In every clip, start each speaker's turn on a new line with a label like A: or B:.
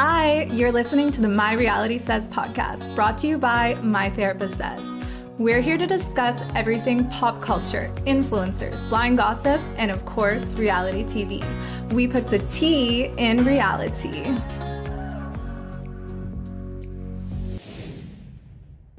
A: Hi, you're listening to the My Reality Says podcast, brought to you by My Therapist Says. We're here to discuss everything pop culture, influencers, blind gossip, and of course, reality TV. We put the T in reality.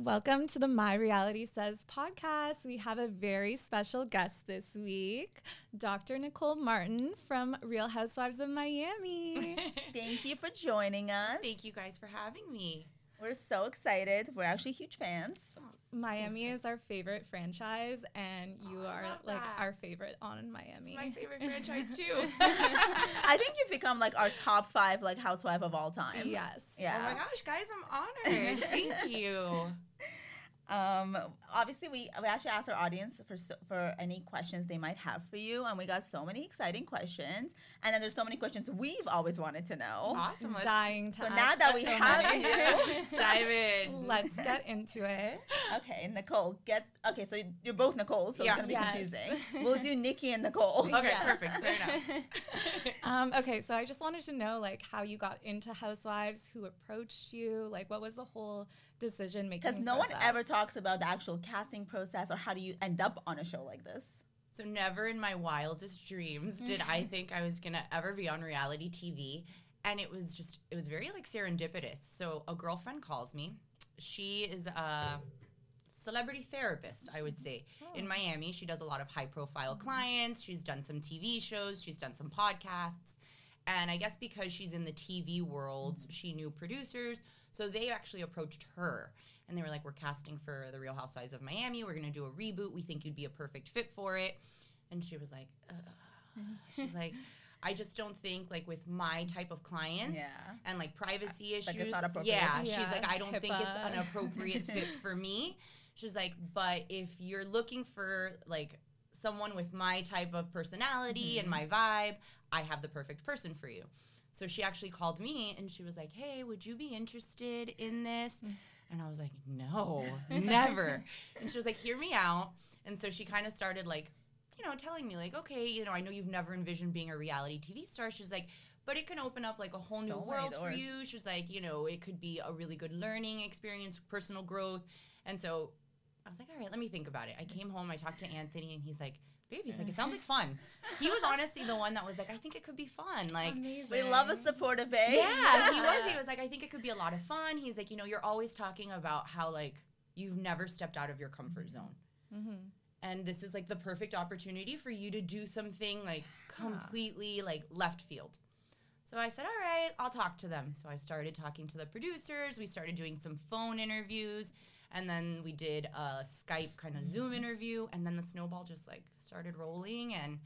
A: Welcome to the My Reality Says podcast. We have a very special guest this week, Dr. Nicole Martin from Real Housewives of Miami.
B: Thank you for joining us.
C: Thank you guys for having me.
B: We're so excited. We're actually huge fans.
A: Miami is our favorite franchise, and you
C: Oh,
A: are like
C: that.
A: our favorite on Miami.
C: It's my favorite franchise too.
B: I think you've become like our top five like housewife of all time.
A: Yes.
B: Yeah.
C: Oh my gosh, guys, I'm honored. Thank you.
B: Um, obviously, we, we actually asked our audience for for any questions they might have for you, and we got so many exciting questions. And then there's so many questions we've always wanted to know.
C: Awesome. Let's
A: Dying to
B: So
A: ask
B: now that we
A: so
B: have
A: many.
B: you,
C: dive in.
A: Let's get into it.
B: okay, Nicole, get okay. So you're both Nicole, so
C: Yeah.
B: it's gonna be
A: Yes.
B: confusing. We'll do Nikki and Nicole.
C: Okay,
A: Yes.
C: perfect. Fair enough.
A: Um, okay, so I just wanted to know like how you got into Housewives, who approached you, like what was the whole decision making?
B: Because no one ever talks about the actual casting process or how do you end up on a show like this.
C: So never in my wildest dreams mm-hmm. did I think I was gonna ever be on reality TV. And it was just it was very like serendipitous. So a girlfriend calls me. She is a celebrity therapist, I would say, oh. in Miami. She does a lot of high profile clients. She's done some TV shows, she's done some podcasts. And I guess because she's in the TV world, mm-hmm. she knew producers. So they actually approached her and they were like, We're casting for The Real Housewives of Miami. We're going to do a reboot. We think you'd be a perfect fit for it. And she was like, Ugh. She's like, I just don't think like with my type of clients
B: Yeah.
C: and like privacy issues.
B: Like, it's not appropriate.
C: Yeah, she's like, I don't think it's an appropriate fit for me. She's like, but if you're looking for like someone with my type of personality and mm-hmm. my vibe, I have the perfect person for you. So she actually called me and she was like, Hey, would you be interested in this? And I was like, No, never. and she was like, Hear me out. And so she kind of started like, you know, telling me, like, okay, you know, I know you've never envisioned being a reality TV star. She's like, but it can open up like a whole new
B: So many
C: world for you. She's like, you know, it could be a really good learning experience, personal growth. And so I was like, all right, let me think about it. I came home, I talked to Anthony, and he's like, baby, he's like, it sounds like fun. He was honestly the one that was like, I think it could be fun. Like,
B: We love a supportive babe.
C: yeah, he was. He was like, I think it could be a lot of fun. He's like, you know, you're always talking about how like you've never stepped out of your comfort mm-hmm. zone. Mm-hmm. And this is like the perfect opportunity for you to do something like completely like left field. So I said, all right, I'll talk to them. So I started talking to the producers. We started doing some phone interviews. And then we did a Skype kind of Zoom interview. And then the snowball just like started rolling. And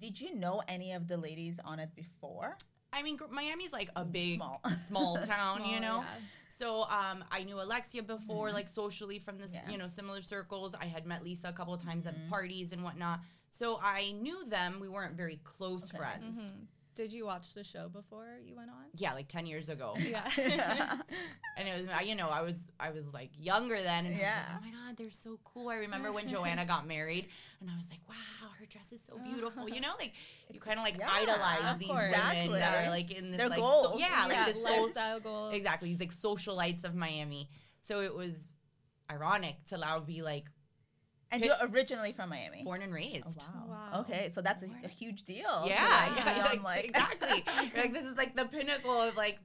B: Did you know any of the ladies on it before?
C: I mean, Miami's like a big
B: Small.
C: small, town, you know.
A: yeah.
C: So um, I knew Alexia before, like socially from this,
B: Yeah.
C: you know, similar circles. I had met Lisa a couple of times at parties and whatnot. So I knew them. We weren't very close
B: Okay.
C: friends.
A: Mhm. Did you watch the show before you went on?
C: Yeah, like ten years ago.
A: Yeah.
C: and it was I- you know I was I was like younger then and
B: Yeah.
C: I was like oh my god they're so cool I remember when Joanna got married and I was like wow her dress is so beautiful you know like you kind of like
B: Yeah,
C: idolize these
A: course.
C: women that are like in this
B: Their
C: like
B: goals.
C: yeah,
A: yeah,
C: like this so,
A: lifestyle goals.
C: exactly these like socialites of Miami so it was ironic to now be like
B: And
C: Hit-
B: you're originally from Miami.
C: born and raised oh,
A: Wow.
B: Okay, so that's a, a huge deal. to,
C: yeah,
B: like,
C: yeah,
B: be on,
C: like, exactly. You're like this is like the pinnacle of like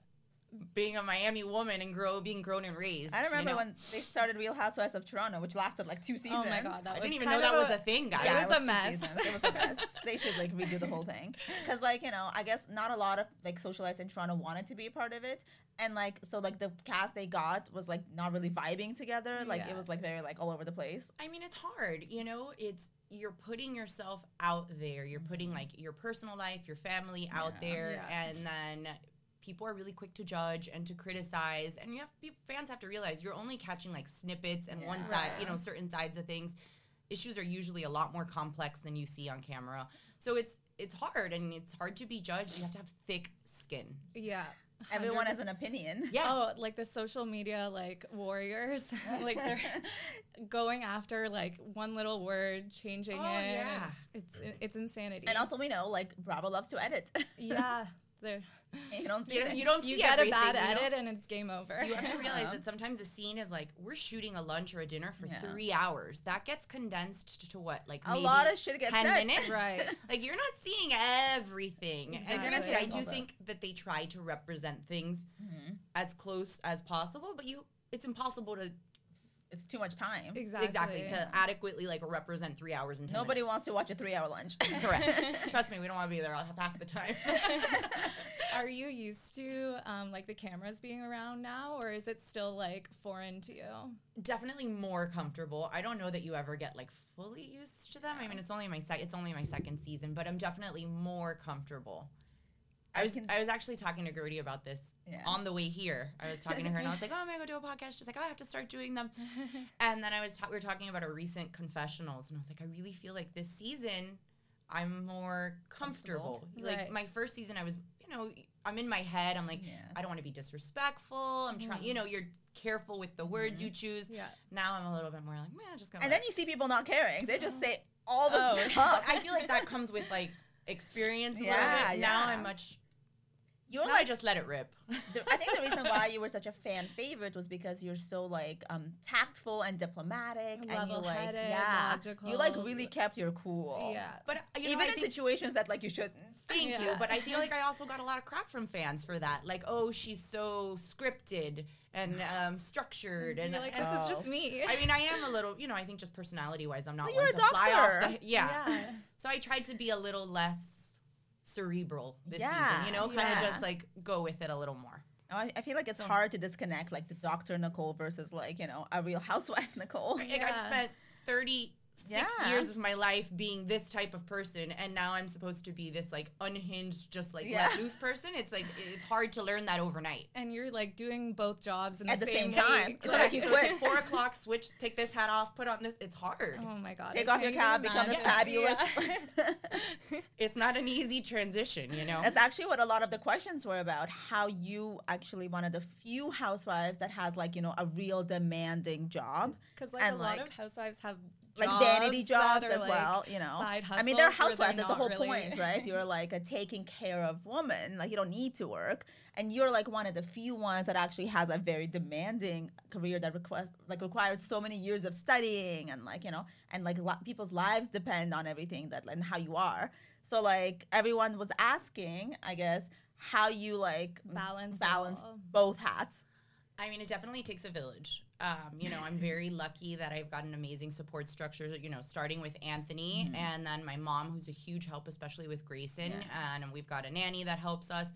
C: being a Miami woman and grow being grown and raised.
B: I
C: you
B: remember
C: know?
B: when they started Real Housewives of Toronto, which lasted like two seasons.
A: Oh my god, that
C: I
A: was
C: didn't even know that
A: of
C: was a thing, guys.
B: Yeah,
A: It was a
B: two
A: mess.
B: seasons. It was a mess. they should like redo the whole thing. Because like you know, I guess not a lot of like socialites in Toronto wanted to be a part of it, and like so like the cast they got was like not really vibing together. Like
A: Yeah.
B: it was like very like all over the place.
C: I mean, it's hard, you know. It's you're putting yourself out there. You're putting mm-hmm. like your personal life, your family out
B: Yeah.
C: there,
A: Yeah.
C: and then people are really quick to judge and to criticize. And you have peop fans have to realize you're only catching like snippets and one side, you know, certain sides of things. Issues are usually a lot more complex than you see on camera. So it's it's hard and it's hard to be judged. You have to have thick skin.
A: Yeah.
B: Everyone
A: 100%.
B: has an opinion.
C: Yeah.
A: Oh, like the social media like warriors, like they're going after like one little word, changing
C: Oh,
A: it. and
C: yeah.
A: It's it's insanity.
B: And also we know like Bravo loves to edit.
A: yeah,
B: you don't see
C: You,
B: things.
C: you don't see
A: you get a bad
C: you know?
A: edit and it's game over.
C: You have to realize
B: Yeah.
C: that sometimes a scene is like we're shooting a lunch or a dinner for
B: Yeah.
C: three hours. That gets condensed to, to what, like
B: A
C: maybe
B: lot of shit gets
C: ten
B: said.
C: minutes.
A: Right.
C: Like you're not seeing everything. And granted, I do think that they try to represent things
B: Mhm.
C: as close as possible, but you, it's impossible to
B: It's too much time.
A: exactly.
C: exactly to adequately like represent three hours and ten
B: Nobody
C: minutes.
B: wants to watch a three-hour lunch.
C: Correct. Trust me, we don't want to be there half half the time.
A: Are you used to um, like the cameras being around now, or is it still like foreign to you?
C: definitely more comfortable. I don't know that you ever get like fully used to them. I mean, it's only my sec- it's only my second season, but I'm definitely more comfortable. I
B: I
C: was
B: can-
C: I was actually talking to Guerdy about this
B: Yeah.
C: on the way here. I was talking to her and I was like, "Oh, I'm gonna go do a podcast." She's like, "Oh, I have to start doing them." and then I was ta- we were talking about our recent confessionals, and I was like, "I really feel like this season, I'm more comfortable.
A: Comfortable.
C: Like
A: Right.
C: my first season, I was, you know, I'm in my head. I'm like,
B: Yeah.
C: I don't want to be disrespectful. I'm trying, you know, you're careful with the words you mm-hmm. choose.
A: Yeah.
C: Now I'm a little bit more like, man, just gonna.
B: And then you see people not caring. They just oh. say all the
A: Oh.
B: stuff.
C: I feel like that comes with like experience a
B: Yeah,
C: bit. Now. I'm much.
B: You're
C: now I
B: like
C: just let it rip.
B: the, I think the reason why you were such a fan favorite was because you're so like um tactful and diplomatic and you like
A: Level-headed,
B: yeah you like really kept your cool
A: Yeah.
C: but uh, you know,
B: even
C: I
B: in
C: think,
B: situations that like you shouldn't
C: Thank you, but I feel like I also got a lot of crap from fans for that. Like, oh, she's so scripted and um, structured, and
A: You're like, this is just
B: Oh.
A: me.
C: I mean, I am a little, you know, I think just personality wise, I'm not
B: But
C: one
B: you're
C: to
B: a
C: fly off the yeah.
A: yeah.
C: So I tried to be a little less cerebral this
B: yeah,
C: season, you know, kind of
B: yeah.
C: just like go with it a little more.
B: Oh, I, I feel like it's
C: so,
B: hard to disconnect like the doctor Nicole versus like, you know, a real housewife Nicole.
C: Like
A: yeah.
C: I've spent 30 six
B: yeah.
C: years of my life being this type of person and now i'm supposed to be this like unhinged just like
B: yeah.
C: let loose person? It's like it's hard to learn that overnight.
A: And you're like doing both jobs
B: at
A: the,
B: the same,
A: same
B: time. It's like you
C: switch four o'clock switch take this hat off put on this it's hard.
A: Oh my god.
B: Take
A: I
B: off your cap become this fabulous
A: yeah.
C: it's not an easy transition you know?
B: That's actually what a lot of the questions were about how you actually one of the few housewives that has like you know a real demanding job.
A: Because like
B: and,
A: a lot of housewives have
B: like vanity jobs as
A: like,
B: well. You know,
A: Side
B: I mean they're
A: hustles where
B: housewives. That's the whole
A: really-
B: point, right? You're like a taking care of woman. Like you don't need to work, and you're like one of the few ones that actually has a very demanding career that request like required so many years of studying and like you know and like lo- people's lives depend on everything that and how you are. So like everyone was asking, I guess, how you like
A: Balance
B: balance both hats.
C: I mean, it definitely takes a village. Um, you know, I'm very lucky that I've got an amazing support structure, you know, starting with Anthony and then my mom, who's a huge help, especially with Grayson. And we've got a nanny that helps us.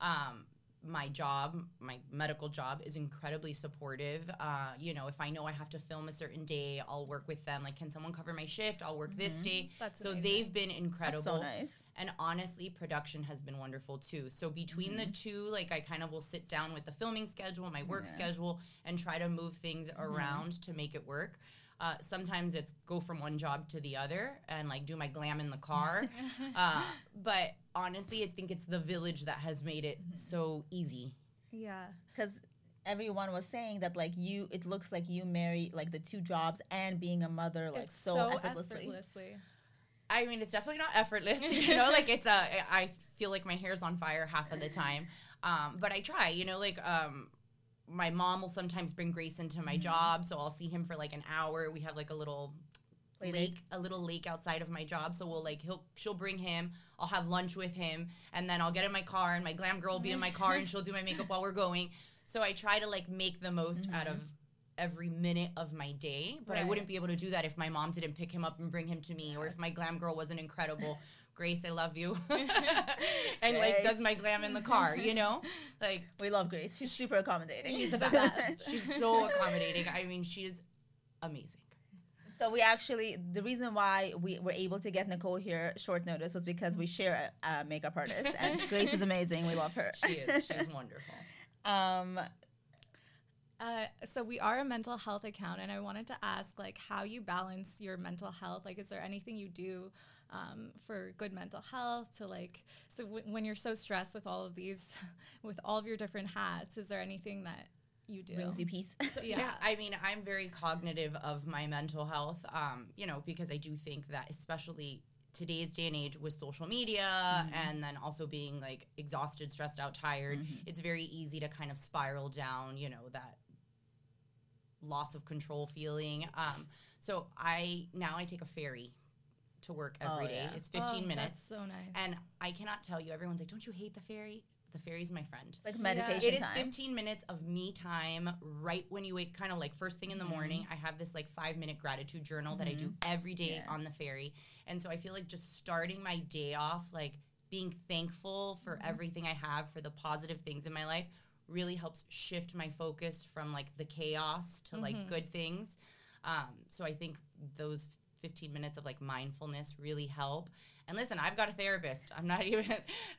C: Um, my job, my medical job, is incredibly supportive. Uh, you know, if I know I have to film a certain day, I'll work with them. Like, can someone cover my shift? I'll work this day.
A: That's
C: so
A: amazing.
C: they've been incredible.
B: That's so nice.
C: And honestly, production has been wonderful too. So between the two, like I kind of will sit down with the filming schedule, my work schedule, and try to move things around to make it work. Uh, sometimes it's go from one job to the other and like do my glam in the car. uh, but honestly, I think it's the village that has made it so easy.
A: Yeah.
B: because everyone was saying that like you it looks like you marry like the two jobs and being a mother like
A: it's
B: so, effortlessly.
A: effortlessly.
C: I mean, it's definitely not effortless. You know, like it's a. I feel like my hair's on fire half of the time, um, but I try. You know, like um, my mom will sometimes bring Grace into my job, so I'll see him for like an hour. We have like a little Lake, a little lake outside of my job. So we'll like he'll she'll bring him. I'll have lunch with him, and then I'll get in my car, and my glam girl will be in my car, and she'll do my makeup while we're going. So I try to like make the most out mm-hmm. of every minute of my day, but I wouldn't be able to do that if my mom didn't pick him up and bring him to me, or if my glam girl wasn't incredible. Grace, I love you, and like does my glam in the car, you know, like
B: We love Grace. She's super accommodating.
C: she's the best. She's so accommodating. I mean, she is amazing.
B: So we actually, the reason why we were able to get Nicole here short notice was because we share a, a makeup artist, and Grace is amazing. We love her.
C: She is. She's wonderful.
B: Um,
A: Uh, so we are a mental health account, and I wanted to ask, like, how you balance your mental health. Like, is there anything you do um, for good mental health? To like, so w- when you're so stressed with all of these, with all of your different hats, is there anything that you do?
B: brings you peace.
C: So,
A: Yeah.
C: yeah. I mean, I'm very cognitive of my mental health, um, you know, because I do think that, especially today's day and age with social media and then also being like exhausted, stressed out, tired, it's very easy to kind of spiral down, you know, that loss of control feeling. Um, so I now I take a ferry to work every
B: Oh,
C: day.
B: yeah.
C: It's 15
A: Oh,
C: minutes.
A: That's so nice.
C: And I cannot tell you, everyone's like, don't you hate the ferry? The ferry's my friend.
B: It's like meditation
C: It is
B: time.
C: 15 minutes of me time right when you wake, kind of like first thing in the mm-hmm. morning. I have this like five minute gratitude journal that I do mm-hmm. every day
B: Yeah.
C: on the ferry. And so I feel like just starting my day off, like being thankful for mm-hmm. everything I have, for the positive things in my life, really helps shift my focus from like the chaos to like good things. Um, so I think those 15 minutes of like mindfulness really help. And listen, I've got a therapist. I'm not even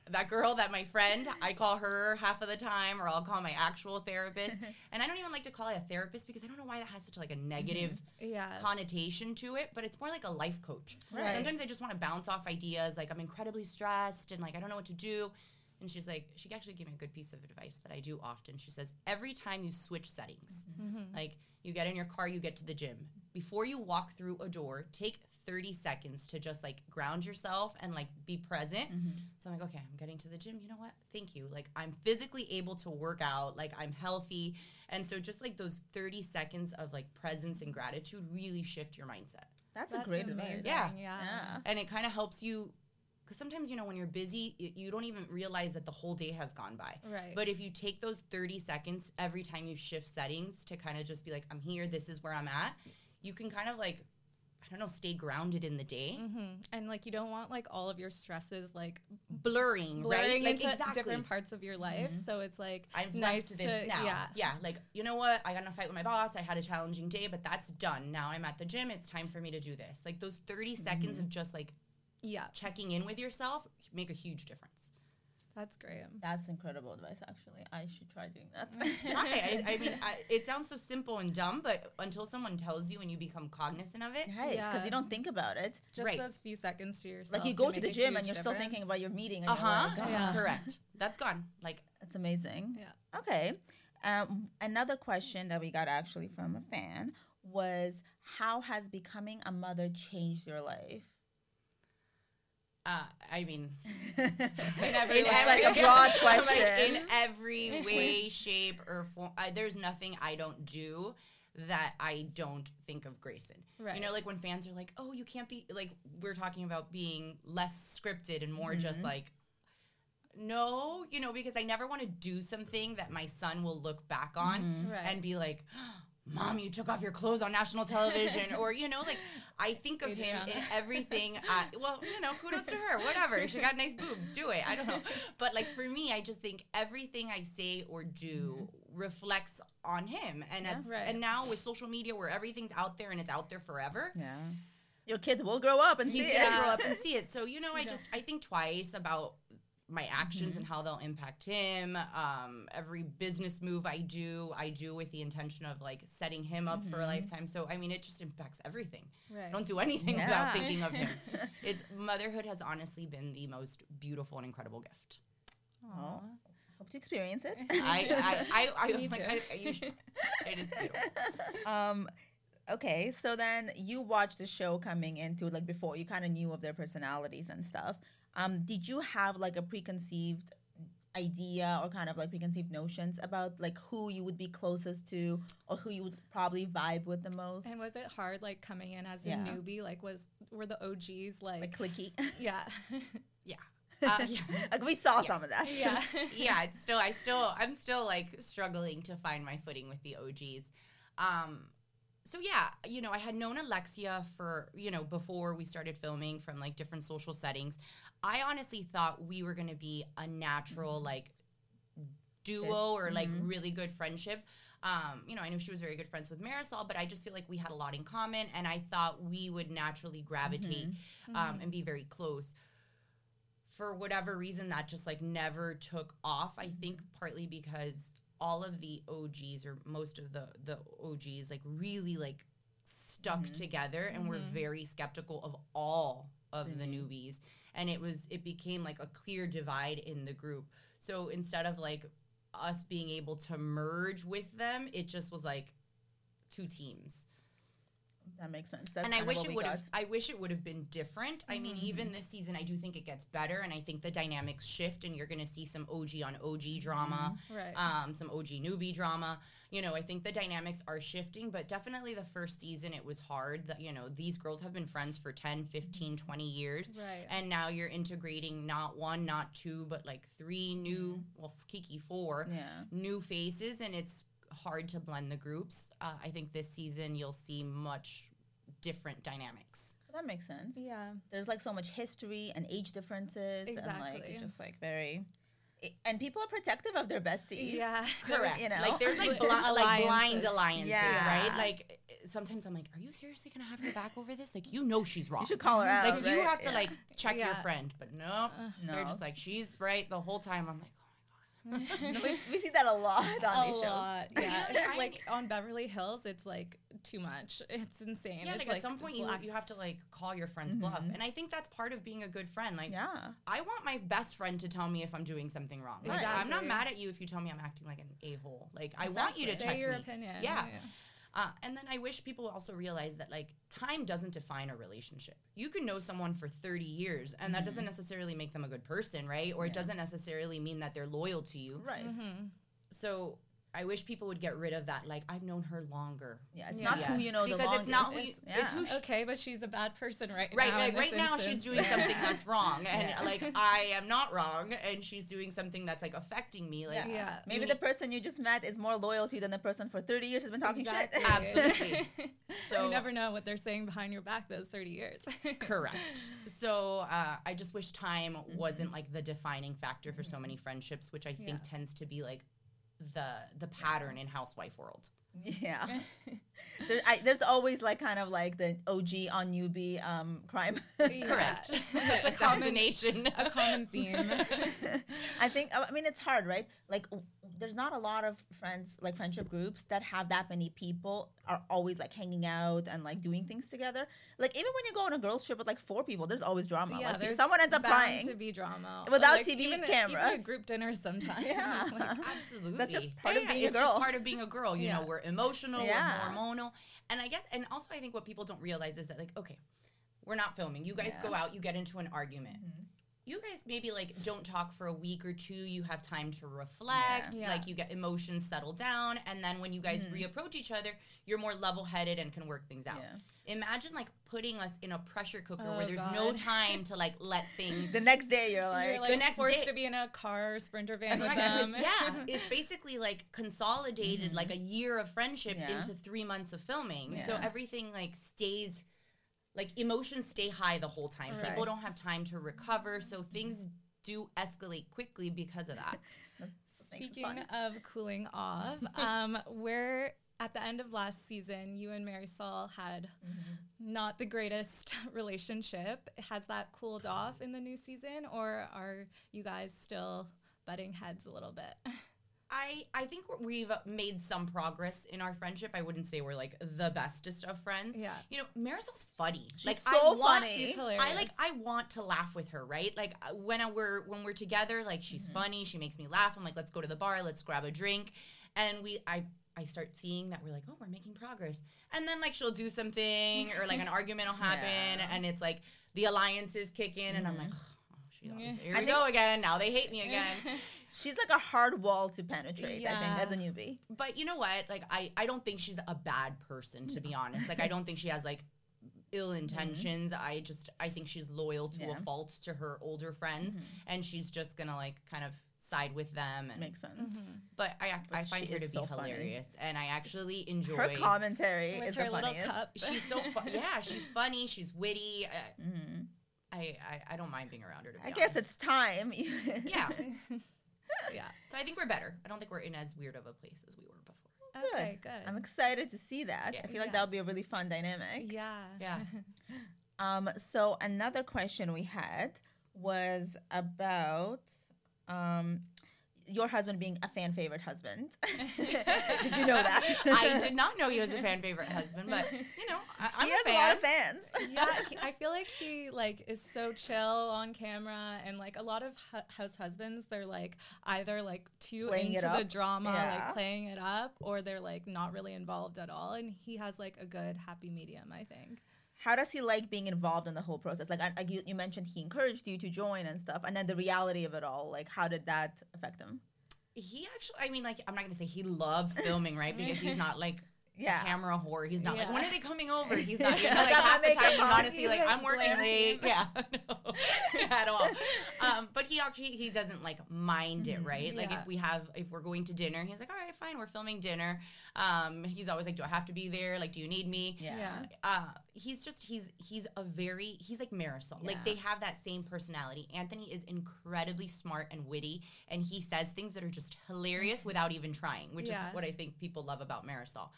C: that girl that my friend, I call her half of the time, or I'll call my actual therapist. and I don't even like to call it a therapist because I don't know why that has such like a mm-hmm. negative
A: yeah.
C: connotation to it, but it's more like a life coach.
B: Right.
C: Sometimes I just want to bounce off ideas, like I'm incredibly stressed and like I don't know what to do. And she's like, she actually gave me a good piece of advice that I do often. She says, every time you switch settings, mm-hmm. like you get in your car, you get to the gym, before you walk through a door, take 30 seconds to just like ground yourself and like be present. Mm-hmm. So I'm like, okay, I'm getting to the gym. You know what? Thank you. Like I'm physically able to work out, like I'm healthy. And so just like those 30 seconds of like presence and gratitude really shift your mindset.
B: That's,
A: That's
B: a great
A: amazing.
B: advice.
C: Yeah.
A: Yeah.
B: Yeah.
C: And it kind of helps you because sometimes, you know, when you're busy, you don't even realize that the whole day has gone by.
A: Right.
C: But if you take those 30 seconds every time you shift settings to kind of just be like, I'm here, this is where I'm at, you can kind of like, I don't know, stay grounded in the day.
A: hmm And like you don't want like all of your stresses like
C: Blurring, right?
A: blurring
C: Like,
A: into
C: exactly.
A: different parts of your life. So it's like
C: I'm
A: nice
C: left this
A: to
C: now.
A: yeah.
C: yeah, like you know what? I got in a fight with my boss. I had a challenging day, but that's done. Now I'm at the gym. It's time for me to do this. Like those 30 seconds of just like
A: Yeah.
C: checking in with yourself make a huge difference.
A: That's great.
B: That's incredible advice, actually. I should try doing that.
C: Try. I, I mean, I, it sounds so simple and dumb, but until someone tells you and you become cognizant of it,
B: Right, because
A: Yeah.
B: you don't think about it.
A: Just
C: Right.
A: those few seconds to yourself.
B: Like you go to the gym and you're still thinking about your meeting. And
C: uh
B: you're like,
C: huh,
B: "Oh,
A: Yeah.
C: correct. That's gone. Like
B: That's amazing.
A: Yeah.
B: Okay. Um, another question that we got actually from a fan was how has becoming a mother changed your life?
C: Uh, I mean,
B: in
C: every-
B: it's like a broad
C: like,
B: question.
C: in every way, shape, or form. I, there's nothing I don't do that I don't think of Grayson.
A: Right.
C: You know, like when fans are like, "Oh, you can't be like," we're talking about being less scripted and more just like. No, you know, because I never want to do something that my son will look back on
A: Right.
C: and be like, mom you took off your clothes on national television or you know like i think of him in everything uh, well you know kudos to her whatever she got nice boobs do it i don't know but like for me i just think everything i say or do reflects on him and it's,
A: Right.
C: and now with social media where everything's out there and it's out there forever
B: Yeah. Your kids will grow up and
C: he's
B: see
C: gonna
B: it.
C: grow up and see it. So you know, I just I think twice about my actions and how they'll impact him. Um, every business move I do, I do with the intention of like setting him up for a lifetime. So I mean, it just impacts everything. I don't do anything
B: Yeah.
C: without thinking of him. It's motherhood has honestly been the most beautiful and incredible gift.
B: Aw. Hope to experience it.
C: I I I, I,
A: Me
C: like. I, I you should, it is beautiful.
B: um okay so then you watched the show coming into like before you kind of knew of their personalities and stuff um did you have like a preconceived idea or kind of like preconceived notions about like who you would be closest to or who you would probably vibe with the most
A: And was it hard, like coming in as a newbie? Like, was were the OGs like,
B: like clicky
A: yeah,
C: Yeah. Uh, yeah.
B: like we saw some of that
A: yeah,
C: yeah, it's still I still I'm still like struggling to find my footing with the OGs. Um so yeah, you know, I had known Alexia for, you know, before we started filming from like different social settings. I honestly thought we were going to be a natural mm-hmm. like duo or like mm-hmm. really good friendship. Um, you know, I knew she was very good friends with Marisol, but I just feel like we had a lot in common and I thought we would naturally gravitate mm-hmm. um, and be very close. For whatever reason that just like never took off i think partly because all of the og's or most of the the og's like really like stuck together and were very skeptical of all of the newbies and it was it became like a clear divide in the group. So instead of like us being able to merge with them it just was like two teams
B: that makes sense That's
C: and I wish it would have. I wish it would have been different. I mean, mm-hmm. even this season, I do think it gets better, and I think the dynamics shift, and you're going to see some OG on OG drama, mm-hmm.
A: Right.
C: um, some OG newbie drama. You know, I think the dynamics are shifting, but definitely the first season it was hard. That you know, these girls have been friends for 10, 15, mm-hmm. 20 years,
A: Right.
C: and now you're integrating not one, not two, but like three new, well, Kiki four,
B: Yeah.
C: new faces, and it's hard to blend the groups. Uh, I think this season you'll see much different dynamics.
B: that makes sense
A: yeah,
B: there's like so much history and age differences and like
A: Exactly.
B: it's just like very i- and people are protective of their besties
A: yeah,
C: Correct.
B: you know?
C: Like there's like,
A: Like
C: bli- like blind
A: alliances.
C: alliances,
B: Yeah.
C: right? Like uh, sometimes I'm like, are you seriously gonna have her back over this? Like you know she's wrong.
B: you should call her out
C: like you have to
B: Yeah.
C: like check your friend, but no, they're just like she's right the whole time. I'm like,
B: No, we, we see that a lot on
A: a
B: these shows
A: lot. Yeah,
C: Yeah,
A: it's
C: I-
A: like on Beverly Hills, it's like too much. It's insane.
C: yeah,
A: it's
C: like, at some point you
A: black-
C: you have to like call your friend's mm-hmm. bluff, and I think that's part of being a good friend. Like
B: yeah
C: I want my best friend to tell me if I'm doing something wrong. Like, I'm not mad at you if you tell me I'm acting like an a hole. Like I want you to
A: Say
C: check
A: your
C: me.
A: opinion.
C: Yeah. Uh, and then I wish people also realize that like time doesn't define a relationship. You can know someone for 30 years, and that doesn't necessarily make them a good person, right? Or it doesn't necessarily mean that they're loyal to you.
B: right
C: So I wish people would get rid of that. Like I've known her longer.
B: yeah it's
A: Yeah.
B: not who you know the
C: because
B: longest
C: it's not who you,
B: yeah.
C: it's who sh-
A: Okay, but she's a bad person right,
C: Right,
A: now.
C: like
A: in
C: right now she's doing something that's wrong, and
B: Yeah.
C: like I am not wrong, and she's doing something that's like affecting me. Like
B: yeah.
A: Yeah.
B: maybe the person you just met is more loyal to you than the person for 30 years has been talking
A: Exactly.
B: shit
C: Absolutely. So
A: you never know what they're saying behind your back those 30 years.
C: Correct. So uh, I just wish time wasn't like the defining factor for so many friendships, which I think
A: Yeah.
C: tends to be like the the pattern in housewife world.
B: Yeah. there, I, there's always like kind of like the OG on newbie um, crime.
C: Correct.
A: That's a common,
C: Assassination.
A: a common theme.
B: I think, I mean, it's hard, right? Like, w- there's not a lot of friends, like friendship groups that have that many people are always like hanging out and like doing things together. Like, even when you go on a girls' trip with like four people, there's always drama.
A: yeah,
B: like,
A: there's
B: someone ends up
A: bound
B: crying.
A: to be drama
B: Without
A: Like,
B: TV
A: even,
B: cameras.
A: Even at group dinners sometimes.
B: Yeah.
A: Like,
C: Absolutely.
B: That's just part of
C: Yeah,
B: being a
C: it's
B: girl.
C: Just part of being a girl. You know, we're emotional,
B: Yeah.
C: we're hormonal, and I guess, and also I think what people don't realize is that like, okay, we're not filming. You guys
B: Yeah.
C: go out, you get into an argument. Mm-hmm. You guys maybe like don't talk for a week or two. You have time to reflect.
A: Yeah.
C: Like you get emotions settled down, and then when you guys reapproach each other, you're more level-headed and can work things out.
B: Yeah.
C: Imagine like putting us in a pressure cooker
A: Oh,
C: where there's no time to like let things.
B: The next day, you're like,
A: You're like
C: the next
A: forced
C: day-
A: to be in a car sprinter van with them.
C: yeah, it's basically like consolidated like a year of friendship
B: Mm-hmm. Yeah.
C: into three months of filming. So everything like stays, like emotions stay high the whole time. People don't have time to recover, so things do escalate quickly because of that.
A: Speaking of cooling off, um, we're at the end of last season. You and Marisol had
B: Mm-hmm.
A: not the greatest relationship. Has that cooled off in the new season, or are you guys still butting heads a little bit?
C: I I think we've made some progress in our friendship. I wouldn't say we're like the bestest of friends.
A: Yeah.
C: You know, Marisol's funny.
B: She's
C: like
B: so
C: I want.
A: She's hilarious.
C: I like I want to laugh with her, right? Like uh, when I, we're when we're together, like she's
B: Mm-hmm.
C: funny, she makes me laugh. I'm like, let's go to the bar, let's grab a drink, and we I I start seeing that we're like, oh, we're making progress, and then like she'll do something or like an argument will happen,
B: Yeah. Mm-hmm.
C: and it's like the alliances kick in, and I'm like. Oh, she always, here
B: I
C: we
B: think-
C: go again. Now they hate me again.
B: She's like a hard wall to penetrate, I think, as a newbie.
C: but you know what? Like I, I don't think she's a bad person to be honest. Like I don't think she has like ill intentions. I just I think she's loyal to
B: Mm-hmm. Yeah. Mm-hmm.
C: a fault to her older friends and she's just going to like kind of side with them and
B: Makes sense.
C: but I ac- I find her to be
B: so funny.
C: hilarious and I actually enjoy
B: Her commentary
A: With
B: is
A: her
B: the
A: little
B: funniest.
A: cup.
C: She's so fu- yeah, she's funny, she's witty. I,
B: Mhm.
C: I, I I don't mind being around her to be
B: I guess it's time.
C: yeah.
A: yeah.
C: So I think we're better. I don't think we're in as weird of a place as we were before.
A: Okay, good.
B: I'm excited to see that.
C: Yeah.
B: I feel like that would be a really fun dynamic.
A: yeah.
C: Yeah.
B: Um, so another question we had was about um, your husband being a fan favorite husband. did you know that?
C: I did not know he was a fan favorite husband, but you know, I, I'm
B: he
C: a
B: has
C: fan.
B: a lot of fans.
A: yeah, he, I feel like he like is so chill on camera, and like a lot of hu- house husbands, they're like either like too
B: Playing
A: into the drama,
B: Yeah.
A: like playing it up, or they're like not really involved at all. And he has like a good happy medium, I think.
B: How does he like being involved in the whole process? Like, I, like you, you mentioned, he encouraged you to join and stuff, and then the reality of it all. Like, how did that affect him?
C: He actually, I mean, like, I'm not gonna say he loves filming, right? Because he's not like
B: Yeah.
C: a camera whore. He's not like, when are they coming over? He's not, you know, like
B: got
C: half the time he's
B: on.
C: honestly
A: He's,
C: like,
A: like,
C: I'm working late. Yeah, no, at all. Um, but he actually, he doesn't like mind it, right? Like
A: Yeah.
C: if we have, if we're going to dinner, he's like, all right, fine, we're filming dinner. Um, he's always like, do I have to be there? Like, do you need me?
B: Yeah.
A: Yeah.
C: uh, he's just he's he's a very he's like Marisol. Like they have that same personality. Anthony is incredibly smart and witty, and he says things that are just hilarious mm-hmm. without even trying, which
A: Yeah.
C: is what I think people love about Marisol.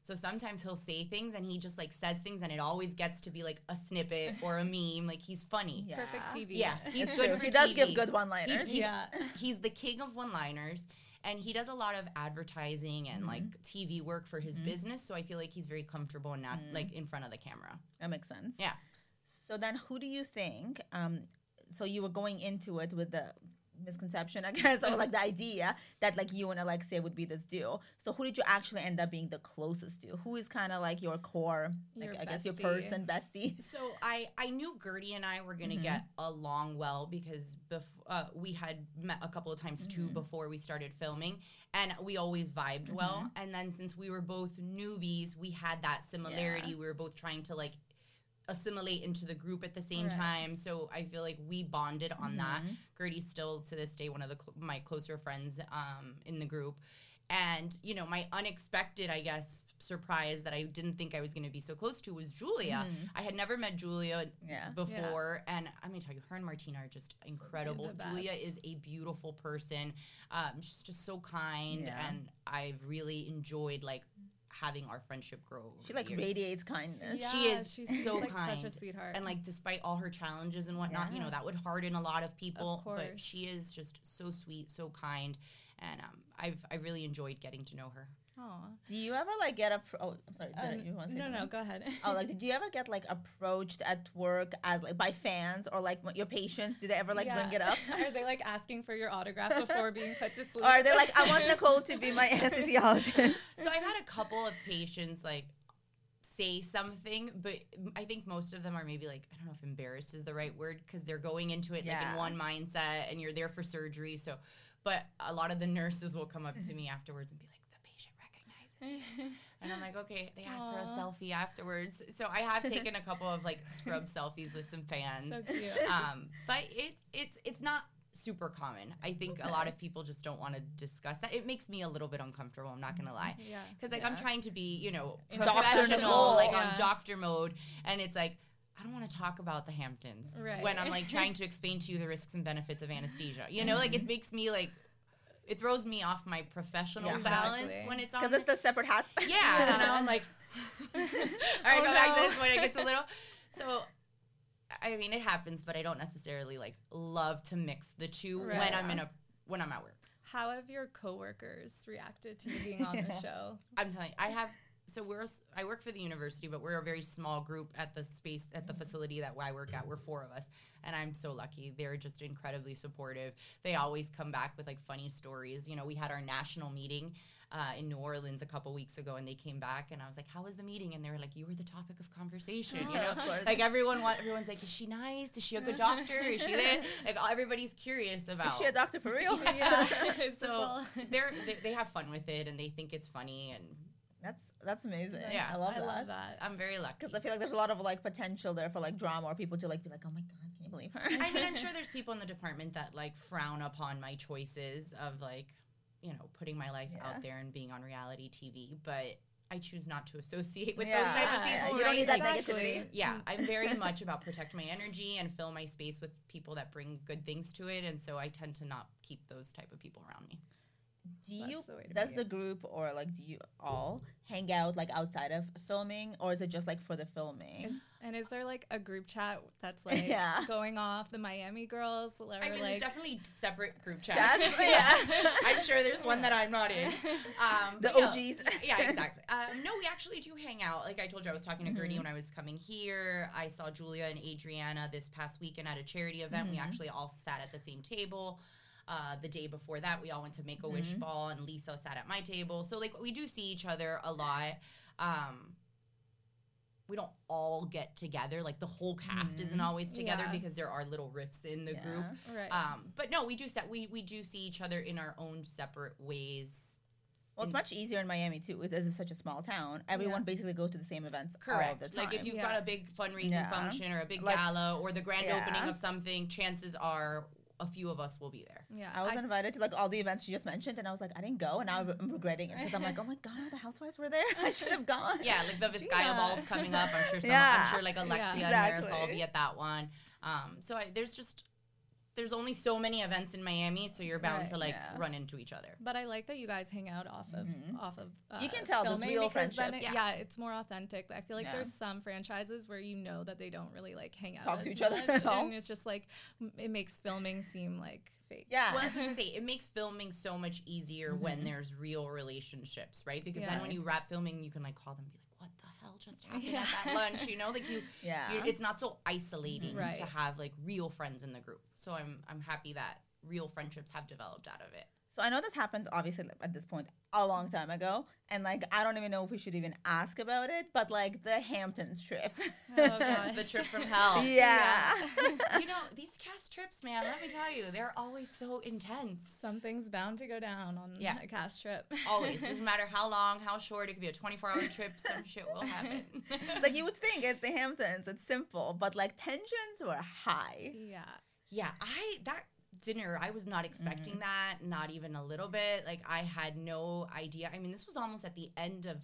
C: So sometimes he'll say things and he just like says things and it always gets to be like a snippet or a meme. Like he's funny.
B: Yeah.
A: Perfect TV.
C: Yeah, he's
B: It's
C: good for
B: He does give good one-liners.
C: He-
A: Yeah.
C: he's the king of one-liners and he does a lot of advertising and mm-hmm. like TV work for his mm-hmm. business. So I feel like he's very comfortable and not mm. like in front of the camera.
B: That makes sense.
C: Yeah.
B: So then, who do you think? Um, so you were going into it with the misconception, I guess, or like the idea that like you and Alexia would be this duo. So who did you actually end up being the closest to? Who is kind of like your core, like
A: Your
B: I guess your person bestie?
C: So I I knew Guerdy and I were gonna mm-hmm. get along well because bef- uh, we had met a couple of times too mm-hmm. before we started filming, and we always vibed well. Mm-hmm. And then since we were both newbies, we had that similarity. We were both trying to like assimilate into the group at the same
A: Right.
C: time. So I feel like we bonded on that. Guerdy's still to this day one of the cl- my closer friends um, in the group. And you know, my unexpected, I guess, surprise that I didn't think I was going to be so close to was Julia. I had never met Julia
B: Yeah.
C: before, and I'm gonna tell you, her and Martina are just incredible. Julia is a beautiful person. Um, she's just so kind,
B: Yeah.
C: and I've really enjoyed like having our friendship grow. over
B: She like
C: years.
B: radiates kindness.
C: She is
A: she's
C: so
A: like
C: kind
A: such a sweetheart.
C: And like, despite all her challenges and whatnot, you know, that would harden a lot of people.
A: course.
C: but she is just so sweet, so kind, and um, I've I really enjoyed getting to know her.
A: Aw.
B: Do you ever like get a? Oh, I'm sorry. Did
A: Um,
B: you want to say
A: no, no, go ahead.
B: Oh, like did you ever get like approached at work as like by fans or like your patients? Do they ever like bring it up?
A: Are they like asking for your autograph before being put to sleep?
B: Or are they like, I want Nicole to be my anesthesiologist?
C: So I've had a couple of patients like say something, but I think most of them are maybe like I don't know if embarrassed is the right word because they're going into it like in one mindset and you're there for surgery. So, but a lot of the nurses will come up to me afterwards and be like, "The patient recognizes." And I'm like, okay, they asked for a selfie afterwards. So I have taken a couple of like scrub selfies with some fans.
A: So cute.
C: Um, but it it's it's not super common. I think a lot of people just don't want to discuss that. It makes me a little bit uncomfortable. I'm not gonna lie.
A: Yeah.
C: Because like I'm trying to be, you know, professional, like
A: Yeah.
C: on doctor mode, and it's like. I don't want to talk about the Hamptons
A: Right.
C: when I'm like trying to explain to you the risks and benefits of anesthesia. You know, like it
A: Mm-hmm.
C: makes me like, it throws me off my professional
B: Yeah.
C: balance
A: Exactly.
C: when it's on
B: Because it's the separate hats.
C: yeah, and now I'm like, all right,
A: Oh,
C: go back to this when it gets a little. So, I mean, it happens, but I don't necessarily like love to mix the two when I'm in a when I'm at work.
A: How have your coworkers reacted to you being on the show?
C: I'm telling you, I have. So we're I work for the university, but we're a very small group at the space at the facility that I work at. We're four of us, and I'm so lucky. They're just incredibly supportive. They always come back with like funny stories. You know, we had our national meeting uh, in New Orleans a couple weeks ago, and they came back, and I was like, "How was the meeting?" And they were like, "You were the topic of conversation." You know, like everyone, wa- everyone's like, "Is she nice? Is she a good doctor? Is she there?" Like everybody's curious about.
B: Is she a doctor for real?
A: yeah.
C: So they're they, they have fun with it, and they think it's funny, and
B: That's that's amazing.
C: Yeah.
B: I love
A: I
B: that.
A: love that.
C: I'm very lucky.
B: Because I feel like there's a lot of like potential there for like drama or people to like be like, oh my god, can you believe her?
C: I mean, I'm sure there's people in the department that like frown upon my choices of like, you know, putting my life
B: Yeah.
C: out there and being on reality TV, but I choose not to associate with
B: Yeah.
C: those type of people.
B: you don't need that
A: Exactly.
B: negativity.
C: Yeah, I'm mm. very much about protect my energy and fill my space with people that bring good things to it, and so I tend to not keep those type of people around me.
B: Do
A: That's
B: you
A: the way
B: does the group or like do you all hang out like outside of filming or is it just like for the filming?
A: Is, and is there like a group chat that's like
B: Yeah.
A: going off the Miami girls or
C: I mean, there's definitely separate group chats.
B: That's- yeah.
C: I'm sure there's one that I'm not in. Um,
B: the
C: but yeah.
B: OGs.
C: yeah, exactly. Um, no, we actually do hang out. Like I told you, I was talking to Guerdy
B: Mhm.
C: when I was coming here. I saw Julia and Adriana this past weekend at a charity event. We
B: Mhm.
C: actually all sat at the same table. Uh, the day before that, we all went to Make a Wish
B: Mhm.
C: Ball, and Lisa sat at my table. So like we do see each other a lot. Um, we don't all get together. Like the whole cast isn't
B: Mhm.
C: always together
A: Yeah.
C: because there are little rifts in the group.
A: Right.
C: Um, but no, we do set we we do see each other in our own separate ways.
B: Well, it's much easier in Miami too. It's, it's such a small town. Everyone
A: Yeah.
B: basically goes to the same events
C: Correct. Like if you've
A: Yeah.
C: got a big fundraising
B: Yeah.
C: function or a big
B: Like-
C: gala or the grand
B: Yeah.
C: opening of something, chances are a few of us will be there.
A: yeah.
B: I was
A: I-
B: invited to like all the events she just mentioned, and I was like, I didn't go, and now I'm regretting it because I'm like, oh my god, the housewives were there. I should have gone.
C: Yeah, like the Vizcaya
A: Yeah.
C: ball's coming up. I'm sure some,
B: Yeah.
C: I'm sure like Alexia
A: Yeah.
C: and Marisol will
B: Exactly.
C: be at that one. Um, so I, there's just there's only so many events in Miami, so you're bound
A: Right,
C: to like
B: yeah.
C: run into each other.
A: But I like that you guys hang out off of
B: Mhm.
A: off of. Uh,
B: You can tell there's
A: filming
B: real friendships.
A: it- yeah. it's more authentic. I feel like
B: Yeah.
A: there's some franchises where you know that they don't really like hang out,
B: Talk to
A: as
B: each other
A: much,
B: at all.
A: and it's just like it makes filming seem like fake.
B: Yeah.
C: Well, that's what I was gonna say. It makes filming so much easier when
B: Mhm.
C: there's real relationships, right? Because
A: Yeah.
C: then when you wrap filming, you can like call them and be like, "What the hell just happened
A: Yeah.
C: at that lunch?" You know, like you
B: yeah.
C: you- it's not so isolating
A: Right.
C: to have like real friends in the group. So I'm I'm happy that real friendships have developed out of it.
B: So I know this happened obviously at this point a long time ago, and like I don't even know if we should even ask about it, but like the Hamptons trip.
A: Oh.
C: The trip from hell.
B: yeah.
C: you know, these cast trips, man, let me tell you, they're always so intense.
A: Something's bound to go down on
C: Yeah.
A: a cast trip.
C: Always. Doesn't matter how long, how short, it could be a 24 hour trip, some shit will happen.
B: It's like you would think it's the Hamptons, it's simple, but like tensions were high.
A: yeah.
C: Yeah, I that dinner I was not expecting
B: Mm-hmm.
C: that, not even a little bit. Like I had no idea. I mean, this was almost at the end of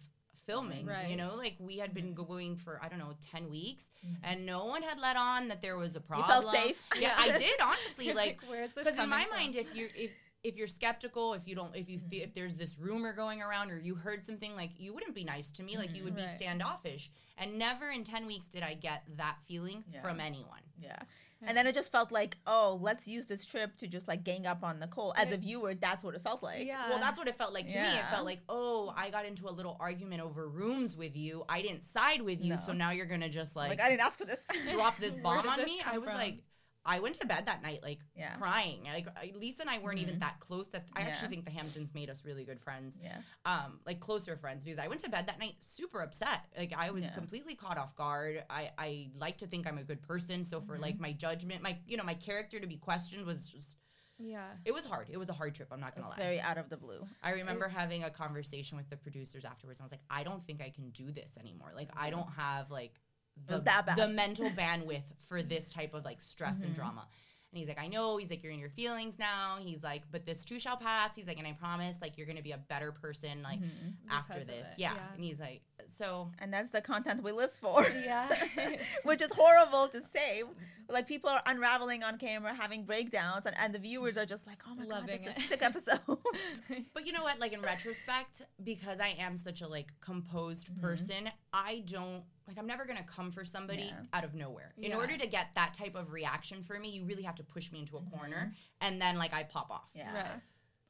C: filming,
A: right.
C: you know? Like we had been
B: Mm-hmm.
C: going for I don't know, 10 weeks and no one had let on that there was a
B: You
C: problem.
B: felt safe.
C: Yeah, I did honestly
A: You're
C: like because in my
A: from?
C: mind if you're if if you're skeptical, if you don't, if you feel, if there's this rumor going around or you heard something, like you wouldn't be nice to me, like you would
A: Right.
C: be standoffish. And never in ten weeks did I get that feeling
B: Yeah.
C: from anyone.
B: Yeah. And then it just felt like, oh, let's use this trip to just like gang up on Nicole. As a
A: Yeah.
B: viewer, that's what it felt like.
A: Yeah.
C: Well, that's what it felt like to me. It felt like, oh, I got into a little argument over rooms with you. I didn't side with you,
B: No.
C: so now you're gonna just like,
B: Like, I didn't ask for this.
C: drop this bomb
A: did
C: on
A: this
C: me. I was
A: from?
C: like, I went to bed that night like
B: Yeah.
C: crying. Like Lisa and I weren't even that close. That I
B: Yeah.
C: actually think the Hamptons made us really good friends.
B: Yeah.
C: Um, like closer friends because I went to bed that night super upset. Like I was
B: Yeah.
C: completely caught off guard. I I like to think I'm a good person, so for
B: Mm-hmm.
C: like my judgment, my you know my character to be questioned was just
A: Yeah.
C: it was hard. It was a hard trip. I'm not gonna
B: It's
C: lie.
B: very out of the blue.
C: I remember having a conversation with the producers afterwards. I was like, I don't think I can do this anymore. Like, I don't have like the,
B: that bad.
C: the mental bandwidth for mm-hmm. this type of like stress and mm-hmm. drama. And he's like, I know. He's like, you're in your feelings now. He's like, but this too shall pass. He's like, and I promise, like, you're gonna be a better person like mm-hmm. after
A: Because of
C: this. Yeah.
A: yeah.
C: And he's like, so
B: And that's the content we live for.
A: Yeah.
B: Which is horrible to say. Like people are unraveling on camera, having breakdowns, and, and the viewers are just like, oh my god,
A: Loving
B: this is a sick episode.
C: But you know what? Like in retrospect, because I am such a like composed
A: Mm-hmm.
C: person, I don't like I'm never gonna come for somebody
B: Yeah.
C: out of nowhere. In
A: Yeah.
C: order to get that type of reaction for me, you really have to push me into a corner and then like I pop off.
B: yeah.
A: Right.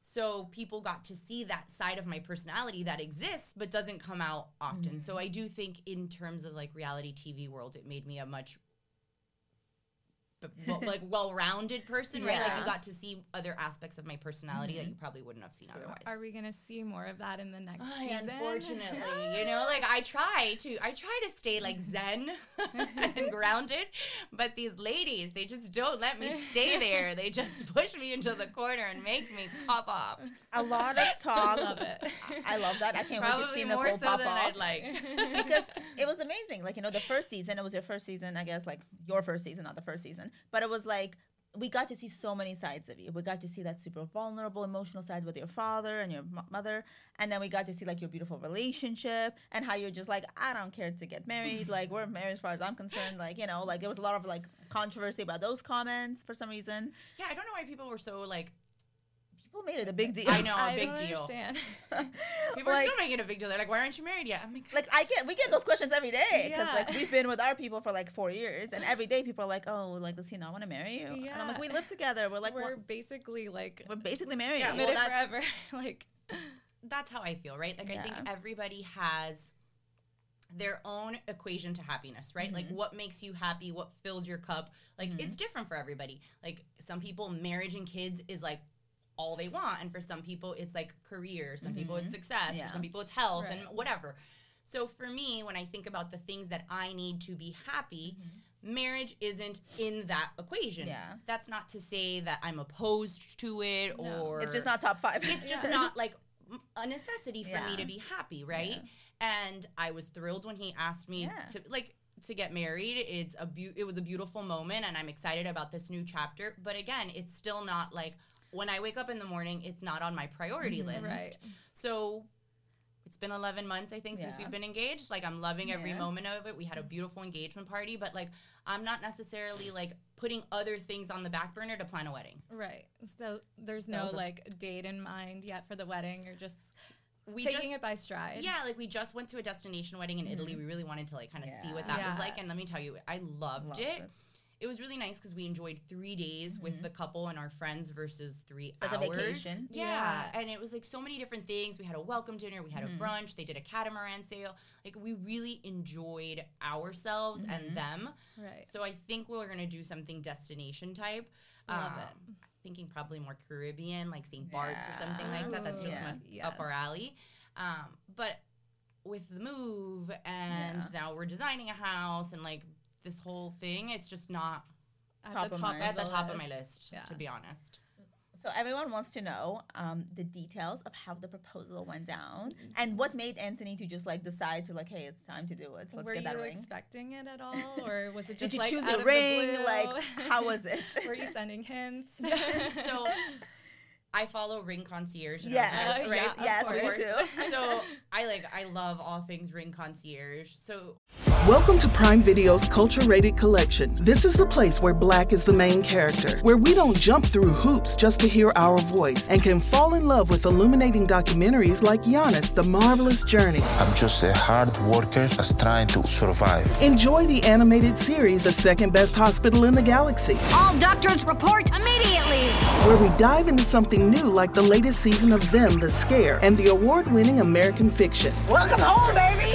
C: So people got to see that side of my personality that exists but doesn't come out often. So mm-hmm. I do think in terms of like reality TV world, it made me a much well, like well-rounded person, right? Like you got to see other aspects of my personality that mm-hmm. you probably wouldn't have seen otherwise.
A: Are we gonna see more of that in the next
C: Ay,
A: season?
C: unfortunately, you know, like I try to, I try to stay like zen and grounded, but these ladies, they just don't let me stay there. They just push me into the corner and make me pop off.
B: A lot of talk.
A: love it.
B: I love that. I can't wait to see
C: more
B: Nicole
C: so
B: pop
C: than
B: off.
C: I'd like.
B: because it was amazing. Like, you know, the first season, it was your first season, I guess, like your first season, not the first season. But it was like we got to see so many sides of you. We got to see that super vulnerable, emotional side with your father and your mo- mother. And then we got to see like your beautiful relationship and how you're just like, I don't care to get married. Like, we're married as far as I'm concerned. Like, you know, like there was a lot of like controversy about those comments for some reason.
C: Yeah, I don't know why people were so like.
B: People made it a big deal.
C: I know a
A: I
C: big
A: don't
C: deal.
A: understand.
C: People are still making it a big deal. They're like, "Why aren't you married yet?" I'm like,
B: like I get we get those questions every day because
A: Yeah.
B: like we've been with our people for like four years and every day people are like oh like does he not want to marry you and I'm like we live together we're like
A: we're
B: we're,
A: basically like
B: we're basically married
C: Yeah, well,
A: committed
C: that's-
A: forever. like
C: that's how I feel, right? Like I think everybody has their own equation to happiness, right? Like
B: Mm-hmm.
C: what makes you happy, what fills your cup. Like it's different for everybody. Like some people marriage and kids is like all they want and for some people it's like career, some people it's success,
B: Mm-hmm. Yeah.
C: for some people it's health and whatever. So for me, when I think about the things that I need to be happy, marriage isn't in that equation.
B: Mm-hmm. Yeah.
C: That's not to say that I'm opposed to it
A: No.
C: or
B: it's just not top five
C: it's just
A: Yeah.
C: not like a necessity for me to be happy, right? And I was thrilled when he asked me
B: Yeah.
C: to like to get married. It's a beau- it was a beautiful moment and I'm excited about this new chapter, but again, it's still not like when I wake up in the morning, it's not on my priority mm-hmm. list.
A: Right.
C: So it's been 11 months I think since we've been engaged. Like I'm loving every
B: Yeah.
C: moment of it. We had a beautiful engagement party, but like I'm not necessarily like putting other things on the back burner to plan a wedding.
A: right. So there's no
B: a-
A: like date in mind yet for the wedding. You're just
C: We
A: taking
C: just-
A: it by stride.
C: Yeah, like we just went to a destination wedding in Italy. Mm-hmm. We really wanted to like kind of see what that
A: Yeah.
C: was like, and let me tell you, I loved,
B: Loved
C: it.
B: it.
C: It was really nice because we enjoyed three days with the couple and our friends versus three
B: like a
C: hours.
B: vacation.
C: Yeah.
A: Yeah.
C: and it was like so many different things. We had a welcome dinner, we had a brunch, they did a catamaran sail. Like we really enjoyed ourselves and them.
A: Right.
C: So I think we're gonna do something destination type.
A: Love it.
C: Um, Thinking probably more Caribbean, like St. Bart's or something like that. That's just
B: yeah.
C: my, up our alley. Um, but with the move and
B: Yeah.
C: now we're designing a house and like this whole thing, it's just not
A: At
B: Top
A: the
B: of
A: top
C: at the
A: the
C: top of my list,
A: Yeah.
C: to be honest.
B: so everyone wants to know um, the details of how the proposal went down and what made Anthony to just like decide to like hey it's time to do it let's
A: Were
B: get that ring.
A: Were you
B: ring
A: expecting it at all, or was it
B: did
A: just
B: you
A: like
B: choose
A: out
B: your
A: of the
B: ring
A: blue?
B: like how was it
A: Were you sending hints?
C: so I follow Ring Concierge.
B: yes
C: this, right?
A: yeah, of
B: yes me
A: course.
B: too
C: so I like I love all things Ring Concierge. So
D: Welcome to Prime Video's Culture Rated Collection. This is the place where black is the main character, where we don't jump through hoops just to hear our voice and can fall in love with illuminating documentaries like Giannis, The Marvelous Journey.
E: I'm just a hard worker that's trying to survive.
D: Enjoy the animated series, The Second Best Hospital in the Galaxy,
F: All doctors report immediately.
D: where we dive into something new like the latest season of Them, The Scare, and the award winning American fiction.
F: Welcome home, baby.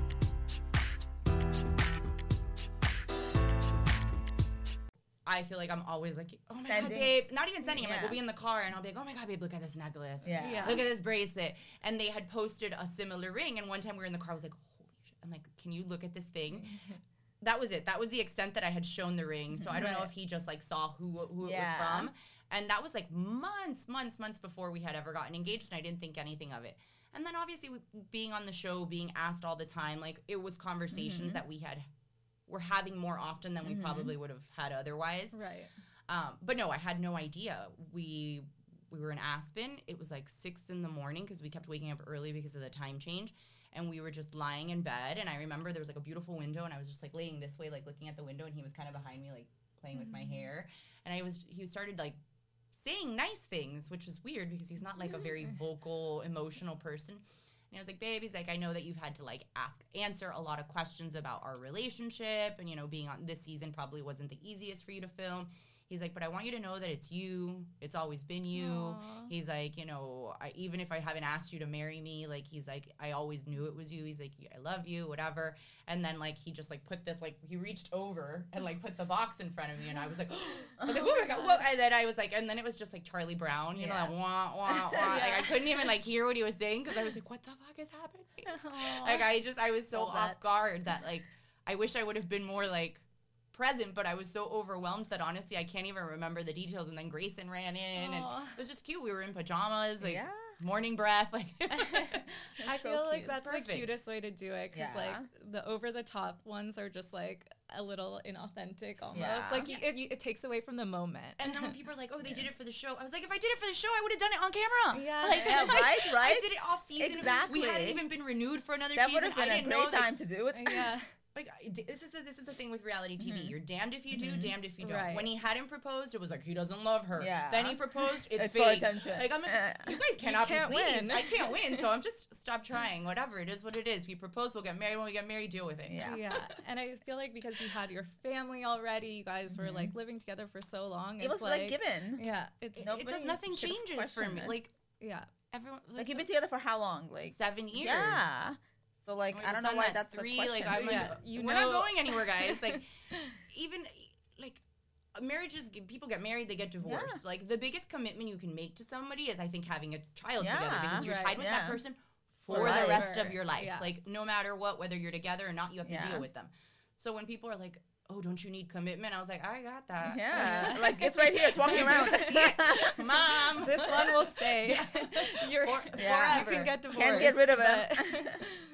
C: I feel like I'm always like, oh my
B: Sending.
C: god, babe. Not even sending. I'm like, we'll be in the car and I'll be like, oh my god, babe, look at this necklace.
B: Yeah. Yeah.
C: Look at this bracelet. And they had posted a similar ring. And one time we were in the car, I was like, holy shit. I'm like, can you look at this thing? that was it. That was the extent that I had shown the ring. So I don't know if he just like saw who who it was from. And that was like months, months, months before we had ever gotten engaged, and I didn't think anything of it. And then obviously we, being on the show, being asked all the time, like it was conversations
B: Mm-hmm.
C: that we had were having more often than we probably would have had otherwise.
A: Right.
C: Um, but no, I had no idea. We we were in Aspen. It was like six in the morning because we kept waking up early because of the time change. And we were just lying in bed. And I remember there was like a beautiful window, and I was just like laying this way, like looking at the window, and he was kind of behind me, like playing with my hair. And I was he started like saying nice things, which was weird because he's not like a very vocal, emotional person. And I was like, babe, he's like, I know that you've had to like ask, answer a lot of questions about our relationship, and you know, being on this season probably wasn't the easiest for you to film. He's like, but I want you to know that it's you. It's always been you. He's like, you know, I, even if I haven't asked you to marry me, like he's like, I always knew it was you. He's like, I love you, whatever. And then like he just like put this like he reached over and like put the box in front of me, and I was like, I was like, oh my god, what? And then I was like, and then it was just like Charlie Brown, you know, like wah wah wah. Like I couldn't even like hear what he was saying because I was like, what the fuck is happening? like I just I was so off guard that like I wish I would have been more like present, but I was so overwhelmed that honestly I can't even remember the details. And then Grayson ran in, and it was just cute. We were in pajamas, like
B: Yeah.
C: morning breath, like.
A: I
B: so
A: feel like that's
C: Perfect.
A: the cutest way to do it because
B: Yeah.
A: like the over the top ones are just like a little inauthentic almost.
B: Yeah.
A: Like you, it, you, it takes away from the moment.
C: And then when people are like, "Oh, they did it for the show," I was like, "If I did it for the show, I would have done it on camera."
A: Yeah.
C: like,
B: Yeah, right,
C: I did it off season.
B: Exactly.
C: We hadn't even been renewed for another
B: That would
C: season.
B: have been
C: I
B: a
C: didn't
B: great
C: know like,
B: time to do it.
A: yeah.
C: Like this is the this is the thing with reality TV. You're damned if you do, damned if you don't.
A: Right.
C: When he hadn't proposed, it was like he doesn't love her.
B: Yeah.
C: Then he proposed, it's,
B: It's for
C: fake.
B: attention.
C: Like I'm, like,
B: Uh.
C: you guys cannot
A: can't
C: be pleased.
A: win.
C: I can't win, so I'm just stop trying. Whatever it is, what it is. We propose, we'll get married. When we get married, deal with it.
B: Yeah.
A: Yeah, and I feel like because you had your family already, you guys were like living together for so long.
B: Mm-hmm. It was like given.
A: Yeah, it's
C: It
B: Nobody
C: does nothing changes for
B: question
C: me.
B: it.
C: Like
A: yeah.
C: everyone,
B: Like
C: like,
B: you've been together for how long? Like
C: seven years.
B: Yeah. So like oh
C: Like,
B: I don't know why that's
C: three.
B: a
C: Like
B: question.
C: I'm,
A: Yeah,
C: like,
A: you
C: we're
A: know-
C: not going anywhere, guys. Like even like marriages, people get married, they get divorced.
B: Yeah.
C: Like the biggest commitment you can make to somebody is, I think, having a child
B: Yeah,
C: together because you're
A: right,
C: tied with that person for
B: Forever.
C: the rest of your life.
A: Yeah.
C: Like no matter what, whether you're together or not, you have to
B: Yeah.
C: deal with them. So when people are like, "Oh, don't you need commitment?" I was like, "I got that."
B: Yeah. like it's right here. It's walking around.
C: Mom,
A: This one will stay. You're,
C: For-
B: Yeah.
A: You can get divorced.
B: Can't get rid of it.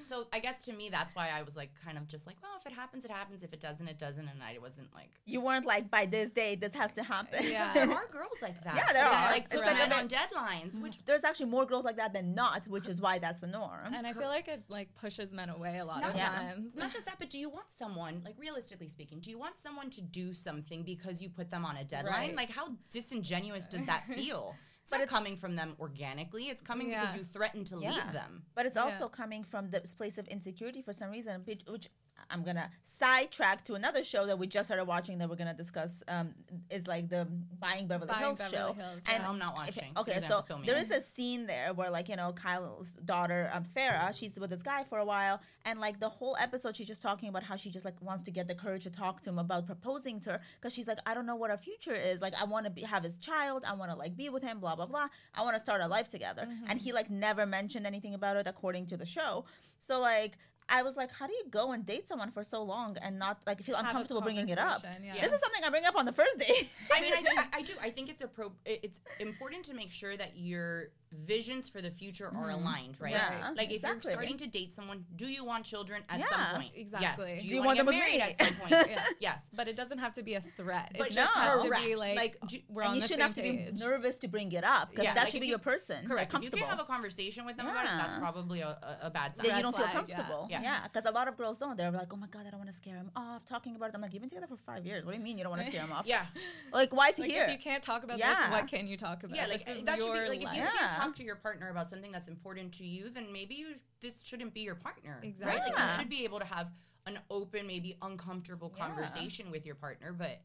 C: So I guess to me, that's why I was like, kind of just like, well, if it happens, it happens. If it doesn't, it doesn't. And I wasn't like,
B: you weren't like by this date this has to happen.
A: Yeah.
C: there are girls like that.
B: Yeah, there
C: that,
B: are.
C: Like
B: It's like
C: men
B: a
C: on
B: bit-
C: deadlines, which mm.
B: There's actually more girls like that than not, which is why that's the norm.
A: and I feel like it like pushes men away a lot
C: Not
A: of
C: just-
A: times.
C: not just that, but do you want someone, like realistically speaking, do you want someone to do something because you put them on a deadline?
A: Right.
C: Like, how disingenuous does that feel? It's not coming from them organically. It's coming because you threaten to
B: Yeah.
C: leave them.
B: But it's
A: Yeah.
B: also coming from this place of insecurity for some reason, which, which I'm gonna sidetrack to another show that we just started watching that we're gonna discuss. Um, is like the Buying Beverly
A: Buying
B: Hills
A: Beverly
B: show.
A: Hills,
B: And
C: I'm not watching, so
B: okay, so
C: me
B: there is a scene there where like you know Kyle's daughter um, Farrah, she's with this guy for a while, and like the whole episode, she's just talking about how she just like wants to get the courage to talk to him about proposing to her because she's like, I don't know what our future is. Like, I want to have his child. I want to like be with him. Blah blah blah. I want to start a life together.
A: Mm-hmm.
B: And he like never mentioned anything about it according to the show. So like. I was like, how do you go and date someone for so long and not like feel
A: Have
B: uncomfortable bringing it up?
A: conversation, yeah.
B: This is something I bring up on the first date.
C: I mean, I, think, I, I do. I think it's a pro. It's important to make sure that your visions for the future are aligned, right?
B: Mm-hmm. Yeah,
C: like if
B: exactly.
C: you're starting to date someone, do you want children at
B: Yeah,
C: some point?
A: exactly.
C: Yes. Do
A: Do
C: you,
B: you
C: want
B: want
C: to
B: them
C: get
B: with
C: married
B: me?
C: at some point?
A: Yeah.
C: Yes.
A: But it doesn't have to be a threat.
C: But
A: it just
B: no.
A: has to
C: Correct.
A: be like,
C: Like, do-
A: we're
B: and
A: on
B: you
A: the
B: shouldn't have to
A: page.
B: be nervous to bring it up because
C: Yeah,
B: that
C: like
B: should be
C: you-
B: your person. like,
C: Correct. If you can't have a conversation with them about it, that's probably a, a, a bad sign.
B: that you don't feel
A: yeah.
B: comfortable.
C: Yeah.
B: Yeah, because a lot of girls don't. They're like, "Oh my god, I don't want to scare him off." Talking about it, I'm like, "You've been together for five years. What do you mean you don't want to scare him off?"
C: Yeah.
B: Like, why is he here?
A: if you can't talk about this, what can you talk about?
C: Yeah, like
A: this is
C: that should
A: your
C: be like if you can't
B: Yeah.
C: Talk to your partner about something that's important to you, then maybe you this shouldn't be your partner. Right? Like
B: Exactly.
C: you should be able to have an open, maybe uncomfortable
B: Yeah.
C: conversation with your partner, but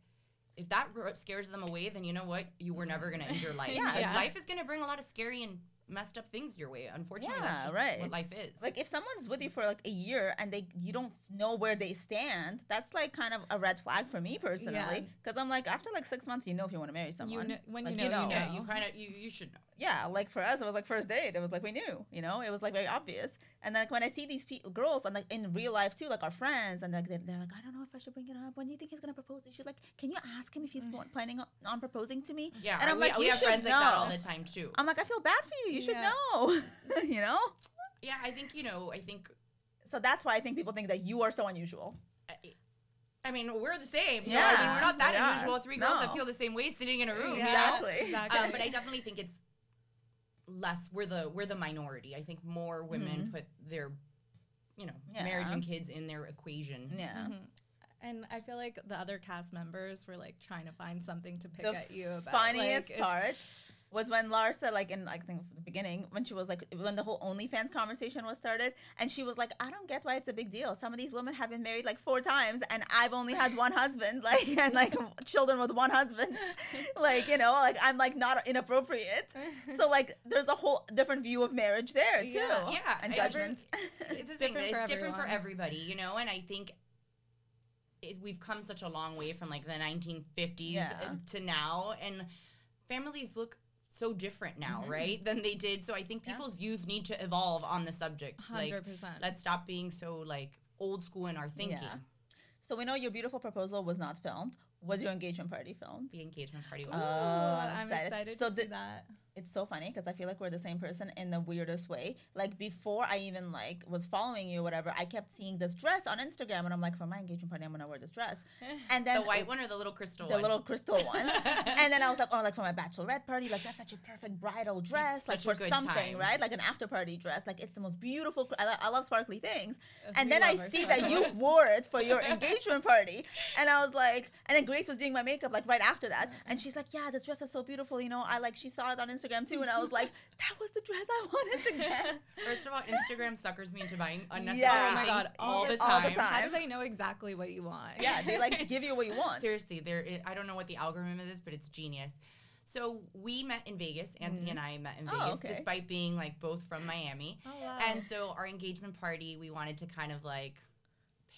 C: if that scares them away, then you know what? You were never going to end your life.
B: Yeah.
A: Yeah.
C: life is going to bring a lot of scary and messed up things your way. Unfortunately,
B: Yeah,
C: that's just
B: right.
C: what life is.
B: like if someone's with you for like a year and they you don't know where they stand, that's like kind of a red flag for me personally.
A: Yeah.
B: Because I'm like, after like six months, you know if you want to marry someone.
A: kn- when
B: Like,
A: you know, you
C: yeah,
A: know.
C: you kind of you you should know.
B: Yeah, like for us, it was like first date. It was like we knew, you know, it was like very obvious. And then when I see these pe- girls and like in real life too, like our friends, and like they're, they're like, I don't know if I should bring it up. When do you think he's gonna propose? She's like, Can you ask him if he's wa- planning on, on proposing to me?
C: Yeah,
B: and I'm
C: we,
B: like,
C: we
B: you
C: have friends
B: know.
C: like that all the time too.
B: I'm like, I feel bad for you. You should
A: Yeah.
B: know, you know.
C: yeah, I think you know. I think
B: So that's why I think people think that you are so unusual.
C: I- I mean, we're the same. So I
B: Yeah,
C: mean, we're not that
B: we are.
C: unusual. Three girls that feel the same way sitting in a room.
A: Yeah,
C: You know?
B: Exactly.
A: exactly.
C: Um, but I definitely think it's less. We're the we're the minority. I think more women put their, you know, marriage and kids in their equation.
B: Yeah.
A: Mhm. And I feel like the other cast members were like trying to find something to pick
B: the
A: at you about.
B: funniest
A: like,
B: part was when Larsa, like in I think the beginning, when she was like when the whole OnlyFans conversation was started, and she was like, I don't get why it's a big deal. Some of these women have been married like four times, and I've only had one husband, like and like children with one husband, like you know, like I'm like not inappropriate. So like there's a whole different view of marriage there too,
A: Yeah.
C: Yeah,
B: and
C: I-
B: judgments.
C: It's, the thing,
A: different for
C: it's different for everybody, you know. And I think it, we've come such a long way from like the 1950s
B: Yeah.
C: to now, and families look so different now,
A: Mm-hmm.
C: right, than they did. So I think
B: Yeah.
C: people's views need to evolve on the subject. Like,
A: 100%.
C: let's stop being so like old school in our thinking.
B: Yeah. So we know your beautiful proposal was not filmed. Was your engagement party filmed?
C: The engagement party was.
B: Oh,
A: I'm
B: I'm excited.
A: excited
B: So
A: to
B: the-
A: see that.
B: It's so funny because I feel like we're the same person in the weirdest way. Like before I even like was following you, or whatever, I kept seeing this dress on Instagram, and I'm like, for my engagement party, I'm gonna wear this dress. And then
C: the white one or the little crystal
B: the
C: one?
B: little crystal one. and then I was like, oh, like for my bachelorette party, like that's such a perfect bridal dress, like for something,
C: time.
B: right? Like an after party dress. Like it's the most beautiful. I, lo- I love sparkly things. And then I see that you wore it for your engagement party, and I was like, and then Grace was doing my makeup like right after that, and she's like, yeah, this dress is so beautiful. You know, I like she saw it on Instagram too, and I was like, that was the dress I wanted to get.
C: First of all, Instagram suckers me into buying unnecessary
B: Yeah.
A: Oh my God,
C: all the time.
B: all
C: time.
B: the time.
A: How do they know exactly what you want?
B: yeah, they like give you what you want.
C: Seriously, there. I don't know what the algorithm is, but it's genius. So we met in Vegas. Anthony and mm-hmm. I met in
B: Oh,
C: Vegas,
B: okay.
C: despite being like both from Miami.
A: Oh, wow.
C: And so our engagement party, we wanted to kind of like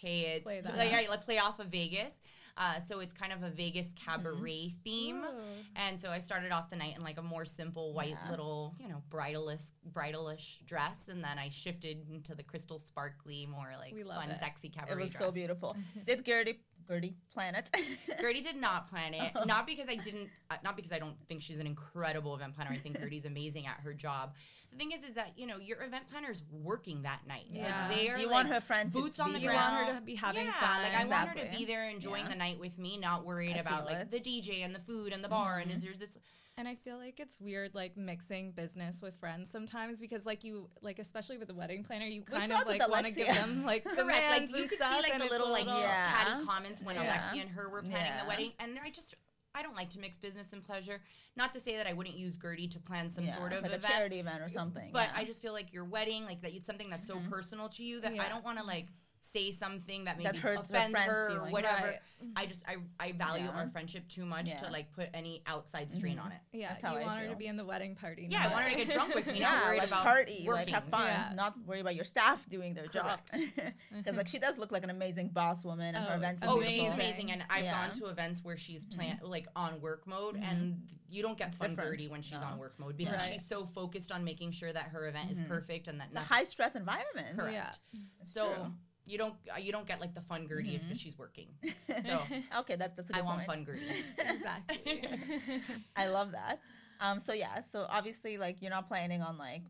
C: pay it,
A: Play
C: to- like, yeah, like play off of Vegas. Uh, so it's kind of a Vegas cabaret theme.
A: Ooh.
C: And so I started off the night in like a more simple white
B: Yeah.
C: little, you know, bridalish, bridalish dress, and then I shifted into the crystal sparkly, more like
A: We love
C: fun,
A: it.
C: sexy cabaret.
B: It was so beautiful. Did Guerdy Guerdy plan it?
C: Guerdy did not plan it. Not because I didn't. Uh, not because I don't think she's an incredible event planner. I think Guerdy's amazing at her job. The thing is, is that you know your event planner's working that night.
A: Yeah.
C: Like they are.
B: You
C: like,
B: want her friend to
C: boots on
B: be
C: the
A: You
B: there.
C: ground.
A: want her to be having
C: yeah,
A: fun.
C: Like I want her to be there enjoying
B: Yeah.
C: the night with me, not worried
B: I
C: about like
B: it.
C: the DJ and the food and the bar and is
A: Mm-hmm.
C: there's this.
A: And I feel like it's weird, like mixing business with friends sometimes, because like you, like especially with the wedding planner, you kind of like want to give them like
C: Correct. Like you
A: and
C: could
A: stuff,
C: see like the little like
A: little-
B: Yeah.
C: catty comments when
B: Yeah.
C: Alexia and her were planning
B: Yeah.
C: the wedding, and I just. I don't like to mix business and pleasure. Not to say that I wouldn't use Guerdy to plan some
B: Yeah,
C: sort of
B: like
C: event.
B: a charity event or something.
C: But
B: yeah.
C: I just feel like your wedding, like that, it's something that's so mm-hmm. personal to you that I don't want to like say something that maybe
B: That hurts
C: offends her or
B: feeling.
C: whatever.
A: Right.
C: I just I, I value
B: Yeah.
C: our friendship too much
B: Yeah.
C: to like put any outside strain mm-hmm. on it.
A: Yeah,
B: That's how
A: you
B: I
A: want her to be in the wedding party.
C: Yeah, I want her to get drunk with me,
B: yeah,
C: not worried
B: like
C: about
B: party,
C: working.
B: like have fun,
A: Yeah.
B: not worry about your staff doing their
C: Correct.
B: job. Because like she does look like an amazing boss woman, and her
A: Oh,
B: events.
C: Oh,
B: look
C: she's amazing, and I've
B: Yeah.
C: gone to events where she's mm-hmm. plan like on work mode, mm-hmm. and you don't get fun
B: different.
C: Guerdy when she's
B: No.
C: on work mode because
A: Right.
C: she's so focused on making sure that her event is perfect and that
B: It's a high stress environment.
C: Correct.
A: Yeah.
C: So
B: true.
C: You don't uh, you don't get like the fun Guerdy if she's working. So
B: okay, that, that's a good
C: I want fun Guerdy.
A: Exactly.
B: I love that. Um, so yeah, so obviously, like, you're not planning on like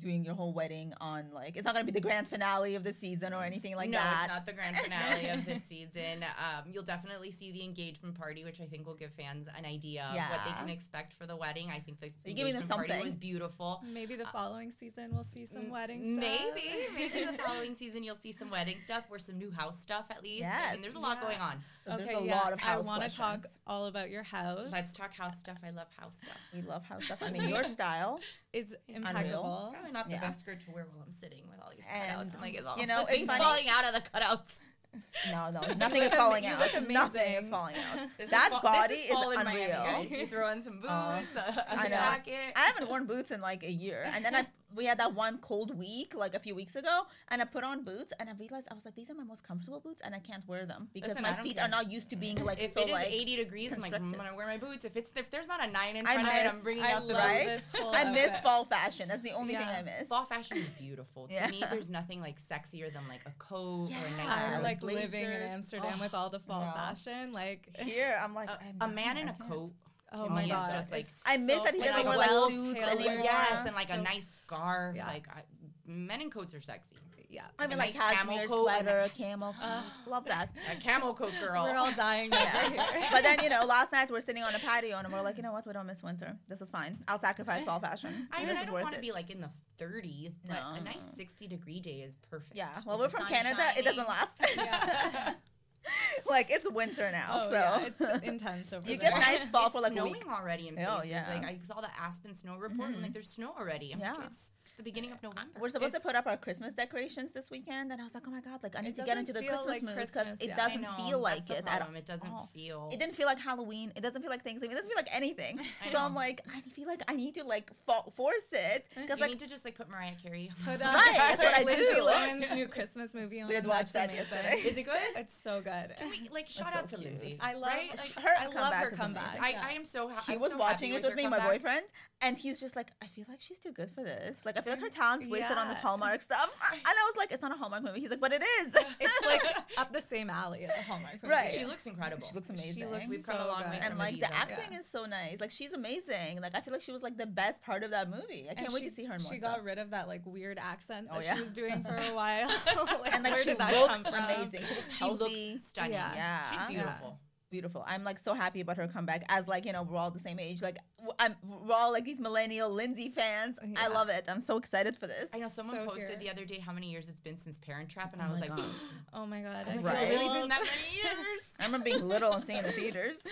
B: doing your whole wedding on like it's not gonna be the grand finale of the season or anything like
C: no,
B: that.
C: No, it's not the grand finale of this season. Um, you'll definitely see the engagement party, which I think will give fans an idea of what they can expect for the wedding. I think the
B: you're giving them
C: engagement party was beautiful.
A: Maybe the following season we'll see some wedding stuff.
C: Maybe, maybe the following season you'll see some wedding stuff or some new house stuff at least. I
B: Yes.
C: mean, there's a lot
A: Yeah.
C: going on.
B: So there's
A: okay,
B: a
A: yeah,
B: lot of house
A: I want to talk all about your house.
C: Let's talk house stuff. I love house stuff.
B: We love house stuff. I mean, your style.
A: Is impeccable.
C: It's probably not the
B: Yeah.
C: best skirt to wear while I'm sitting with all these
B: And,
C: cutouts and like it's all
B: you know, it's
C: things
B: funny.
C: falling out of the cutouts.
B: No, no, nothing is falling
A: you
B: out. Nothing is falling out.
C: This
B: that
C: is fa-
B: body
C: this
B: is,
C: is,
B: unreal.
C: Miami, guys. You throw on some boots,
B: Oh,
C: a, a
B: I know.
C: jacket.
B: I haven't worn boots in like a year, and then I we had that one cold week like a few weeks ago, and I put on boots, and I realized I was like, these are my most comfortable boots, and I can't wear them because
C: Listen,
B: my feet
C: care.
B: are not used to being like
C: if
B: so
C: it is
B: like.
C: 80 degrees, I'm like, mm,
B: I'm
C: gonna wear my boots. If it's if there's not a nine in
B: I
C: front of it, I'm bringing
A: I
C: out the
B: right?
C: boots.
A: this whole
B: I miss
A: outfit.
B: fall fashion. That's the only thing I miss.
C: Fall fashion is beautiful. To
B: Yeah.
C: me, there's nothing like sexier than like a coat or a nice
A: I'm like
C: of
A: living in. Amsterdam
C: Oh,
A: with all the fall
B: no.
A: fashion. Like,
B: Here, I'm like
C: a,
B: I'm
C: a man in a coat.
A: Oh
C: to
A: my
C: me,
A: god,
C: is just like
A: it's
B: I miss that he
C: like
B: doesn't
C: a
B: wear like
C: well
B: suits
A: tailored-
B: anymore.
C: Yes, and like
A: So-
C: a nice scarf.
A: Yeah.
C: Like I, men in coats are sexy.
A: yeah.
B: I mean,
C: a
B: like
C: nice camel
B: cashmere
C: coat and
B: sweater,
C: nice-
B: camel. coat. Love that.
C: A camel coat girl.
A: We're all dying over here.
B: but then you know, last night we're sitting on a patio and we're like, you know what? We don't miss winter. This is fine. I'll sacrifice fall fashion.
C: I mean,
B: this
C: I
B: is
C: don't want to be like in the 30s, but a nice 60 degree day is perfect.
B: Yeah. Well,
C: With
B: we're from
C: sun
B: Canada. It doesn't last.
A: Yeah.
B: like it's winter now,
A: Oh,
B: so
A: yeah, it's intense over
B: You
A: there.
B: get nice fall
C: it's
B: for like a
C: snowing
B: week.
C: already in
B: Oh,
C: places.
B: yeah.
C: Like I saw the Aspen snow report, and like mm-hmm. there's snow already. I'm
B: Yeah.
C: like, it's the beginning of November.
B: We're supposed to put up our Christmas decorations this weekend, and I was like, oh my god, like I need to get into the Christmas
A: like
B: mood because it
A: yeah.
B: Doesn't
C: know,
B: feel like
C: the
B: it at
C: problem. It doesn't
B: all.
C: feel.
B: It didn't feel like Halloween. It doesn't feel like Thanksgiving. It doesn't feel like anything.
C: I
B: So I'm like, I feel like I need to like fo- force it because
C: you
B: like
C: need to just like put Mariah Carey.
A: Put on
B: Right, that's what I
A: Lindsay
B: do.
A: Lohan's new Christmas movie on.
B: We did watch that
A: amazing.
B: yesterday.
C: Is it good?
A: It's so good.
C: Can we like shout
B: so
C: out to. Lindsay?
A: I love
C: right?
A: sh-
C: Like,
B: her
A: I love her comeback.
C: I, I am so happy.
B: he was watching it with me, my boyfriend, and he's just like, I feel like she's too good for this. Like, I feel like her talent's wasted on this Hallmark stuff. And I was like, it's not a Hallmark movie. He's like, but it is.
A: It's like up the same alley as a Hallmark movie.
B: Right.
C: She looks incredible.
B: She looks amazing.
A: She looks
C: We've come a long
A: good.
C: way
B: and like
C: Ibiza.
B: the acting
A: Yeah.
B: is so nice. Like she's amazing. Like I feel like she was like the best part of that movie. I can't wait
A: she-
B: to see her in more
A: She
B: stuff.
A: got rid of that like weird accent
B: Oh,
A: that
B: yeah.
A: she was doing for a while. like,
B: and like
A: where
B: she
A: did that
B: looks
A: come from?
B: amazing. She looks
C: She looks stunning.
A: Yeah.
B: Yeah.
C: She's
B: Yeah.
C: beautiful.
B: Beautiful. I'm like so happy about her comeback. As like you know, we're all the same age. Like I'm, we're all like these millennial Lindsay fans. I love it. I'm so excited for this.
C: I know someone
A: So
C: posted
A: here.
C: the other day how many years it's been since Parent Trap, and
B: Oh
C: I was like,
B: God.
A: Oh my god.
B: Oh
A: I
B: my
A: feel
C: it's really
A: old.
C: been that many years.
B: I remember being little and seeing the theaters.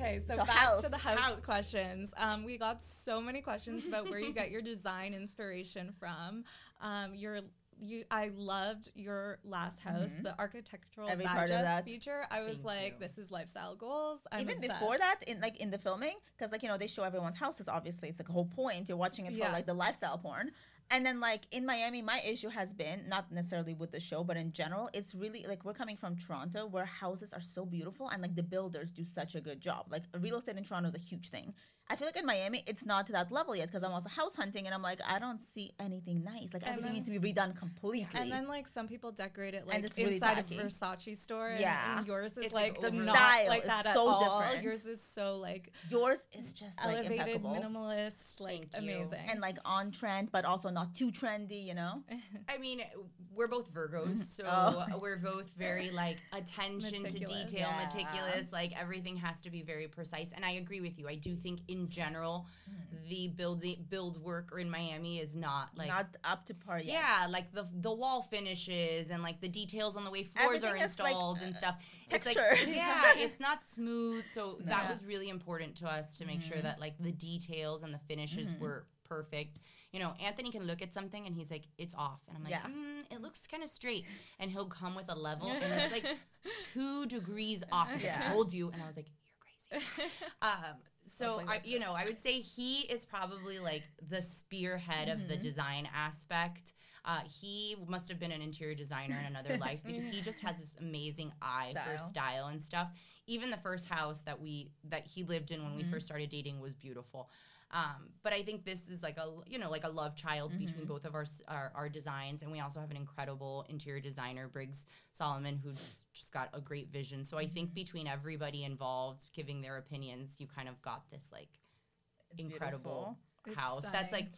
A: Okay, so,
B: So
A: back
B: house.
A: to the house,
C: House.
A: questions. Um, we got so many questions about where you get your design inspiration from. Um, your you, I loved your last house, the architectural
B: Mm-hmm. Every part of
A: digest
B: that.
A: feature. I was
C: Thank
A: like,
C: you.
A: this is lifestyle goals. I'm
B: Even
A: obsessed.
B: before that, in like in the filming, because like you know they show everyone's houses. Obviously, it's like a whole point. You're watching it for
A: Yeah.
B: like the lifestyle porn. And then like in Miami, my issue has been not necessarily with the show, but in general, it's really like we're coming from Toronto, where houses are so beautiful and like the builders do such a good job. Like real estate in Toronto is a huge thing. I feel like in Miami, it's not to that level yet because I'm also house hunting and I'm like, I don't see anything nice. Like
A: And
B: everything
A: then-
B: needs to be redone completely.
A: And then like some people decorate it like
B: it's really
A: inside
B: tacky.
A: a Versace store. and-
B: Yeah.
A: And, yours is
C: It's,
A: like,
C: like,
B: The
A: not
B: style
A: like
B: is
A: that at
B: so
A: all.
B: different.
A: Yours is so like
B: yours is just like
A: elevated,
B: impeccable.
A: minimalist, like
C: Thank you.
A: amazing.
B: and like on trend, but also not too trendy, you know?
C: I mean, we're both Virgos, so
B: Oh.
C: we're both very like attention to detail,
B: Yeah.
C: meticulous. Like everything has to be very precise. And I agree with you. I do think in general, the building build work in Miami is not like
B: not up to par yet.
C: yeah, like the the wall finishes and like the details on the way floors
B: Everything
C: are
B: is, like,
C: installed and stuff.
B: texture.
C: It's like, yeah, it's not smooth. So that was really important to us to make sure that like the details and the finishes were perfect. You know, Anthony can look at something and he's like, it's off. And I'm like,
B: Yeah.
C: mm, it looks kind of straight. And he'll come with a level and it's like two degrees off. Like, I told you. And I was like, you're crazy. um, so I, you know, I would say he is probably like the spearhead of the
B: Mm-hmm.
C: design aspect. Uh, he must have been an interior designer in another life because he just has this amazing eye for
B: Style.
C: style and stuff. Even the first house that we that he lived in when we
B: Mm-hmm.
C: first started dating was beautiful. Um, but I think this is like a you know like a love child between
B: Mm-hmm.
C: both of our, our our designs, and we also have an incredible interior designer, Briggs Solomon, who's just got a great vision. So I
B: Mm-hmm.
C: think between everybody involved giving their opinions, you kind of got this like incredible
A: It's
C: house that's like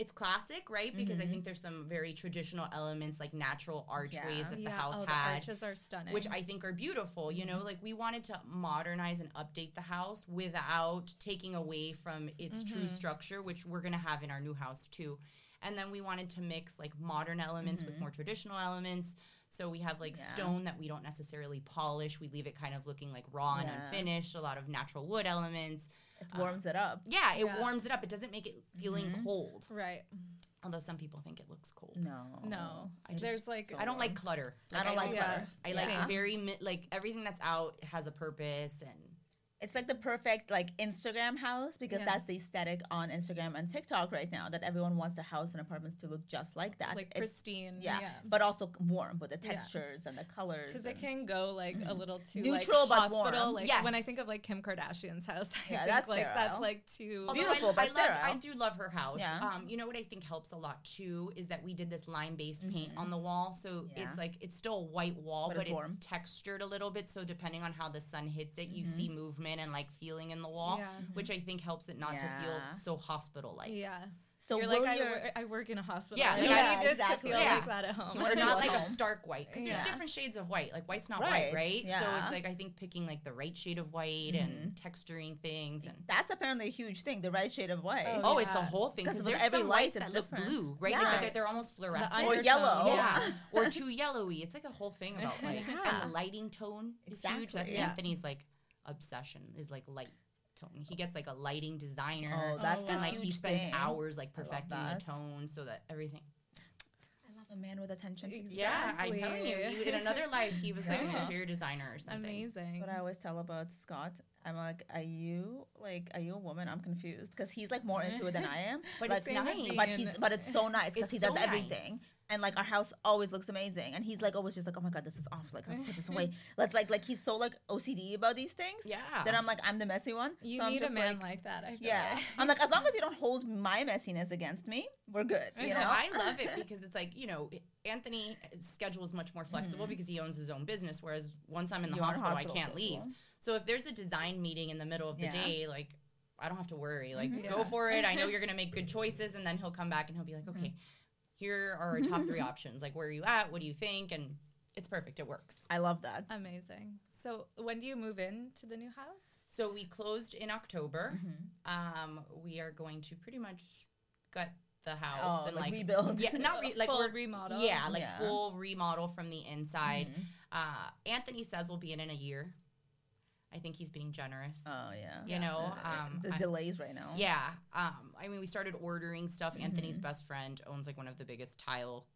C: it's classic, right? Because
B: Mm-hmm.
C: I think there's some very traditional elements like natural archways
B: Yeah.
C: that the
A: yeah,
C: house
A: oh,
C: had
A: the arches are stunning.
C: which I think are beautiful. You
B: Mm-hmm.
C: know, like we wanted to modernize and update the house without taking away from its true
B: Mm-hmm.
C: structure, which we're going to have in our new house too. And then we wanted to mix like modern elements with more traditional elements. So we have like
B: Mm-hmm. Yeah.
C: stone that we don't necessarily polish. We leave it kind of looking like raw and unfinished, a lot of natural wood elements.
B: It warms it up.
C: Yeah, it
A: Yeah.
C: warms it up. It doesn't make it feeling
B: Mm-hmm.
C: cold.
A: right.
C: Although some people think it looks cold.
B: No.
A: No,
C: I just-
A: there's like
C: I don't like clutter.
B: I don't like
A: Yeah.
B: clutter.
C: I like
B: Yeah.
C: very like everything that's out has a purpose and
B: It's like the perfect like Instagram house because
A: Yeah.
B: that's the aesthetic on Instagram and TikTok right now that everyone wants their house and apartments to look just like that.
A: like
B: It's-
A: pristine.
B: yeah,
A: yeah.
B: but also warm with the
A: Yeah.
B: textures and the colors.
A: Because it can go like a little too
B: Neutral,
A: like,
B: but
A: hospital.
B: warm.
A: Like
C: Yes.
A: when I think of like Kim Kardashian's house, I
B: Yeah,
A: think
B: that's
A: like that's like too
C: Although
B: Beautiful,
C: I,
B: but
C: I, love,
B: sterile.
C: I do love her house.
B: Yeah.
C: Um, you know what I think helps a lot too is that we did this lime-based paint on the wall, so
B: Mm-hmm. Yeah.
C: it's like it's still a white wall,
B: But
C: but,
B: it's
C: it's, textured a little bit. So depending on how the sun hits it, you
B: Mm-hmm.
C: see movement and like feeling in the wall,
A: Yeah.
C: which I think helps it not
B: Yeah.
C: to feel so hospital-like.
A: Yeah.
B: So
A: You're like I,
B: your-
A: wor- I work in a hospital.
C: Yeah,
A: Like,
C: like,
A: I
B: yeah,
A: need it
B: exactly.
A: to feel
C: Yeah.
A: like that at home.
B: You
C: Or not like
B: at
C: a stark white because
B: Yeah.
C: there's different shades of white. Like white's not
B: Right,
C: white, right?
B: Yeah. Mm-hmm.
C: it's like I think picking like the right shade of white and texturing things and
B: That's apparently a huge thing, the right shade of white.
A: Oh,
C: Oh, it's a whole thing
B: 'Cause
C: because there's
B: every
C: some
B: light,
C: that look
B: different.
C: blue, right?
B: Yeah.
C: Like they're, they're almost fluorescent.
A: undertone,
B: Or yellow.
C: yeah, or too yellowy. It's like a whole thing about like
B: Yeah.
C: and the lighting tone is huge. That's
B: Yeah.
C: Anthony's like obsession is like light tone. He gets like a lighting designer.
B: Oh, that's
C: and
B: a
C: like he spends
B: thing.
C: hours like perfecting the tone so that everything.
B: I love a man with attention. to detail.
C: Yeah, I'm telling you, he- in another life he was like an interior designer or something.
A: Amazing.
B: That's what I always tell about Scott. I'm like, are you like, are you a woman? I'm confused because he's like more into it than I am.
C: But
B: like,
C: it's nice.
B: But he's, but it's so nice because
C: It's
B: he does
C: so
B: everything.
C: nice.
B: And like our house always looks amazing, and he's like always just like, oh my god, this is off. Like let's put this away. Let's like like he's so like OCD about these things.
C: Yeah.
B: Then I'm like, I'm the messy one.
A: You
B: so I'm
A: need a man
B: like,
A: like, that.
B: Yeah.
A: like.
B: I'm like, as long as you don't hold my messiness against me, we're good. You
C: No,
B: know.
C: I love it because it's like, you know, Anthony's schedule is much more flexible because he owns his own business. Whereas once I'm in the
B: Mm-hmm.
C: Hospital,
B: hospital
C: I can't leave. So if there's a design meeting in the middle of the
B: Yeah. Mm-hmm.
C: day, like, I don't have to worry. Like,
A: Yeah.
C: go for it. I know you're going to make good choices. And then he'll come back and he'll be like, okay, here are our top three options. Like, where are you at? What do you think? And it's perfect. It works.
B: I love that.
A: Amazing. So when do you move in to the new house?
C: So we closed in October.
B: Mm-hmm.
C: Um, we are going to pretty much gut the house
B: Oh,
C: and
B: like
C: like
B: rebuild.
C: Yeah, not re- like
A: Full
C: we're-
A: remodel?
C: Yeah, like
B: Yeah.
C: full remodel from the inside.
B: Mm-hmm.
C: Uh, Anthony says we'll be in in a year. I think he's being generous.
B: Oh yeah.
C: You know,
B: Uh,
C: um,
B: the
C: I-
B: delays right now.
C: Yeah. Um, I mean, we started ordering stuff. Anthony's
B: Mm-hmm.
C: best friend owns like one of the biggest tile,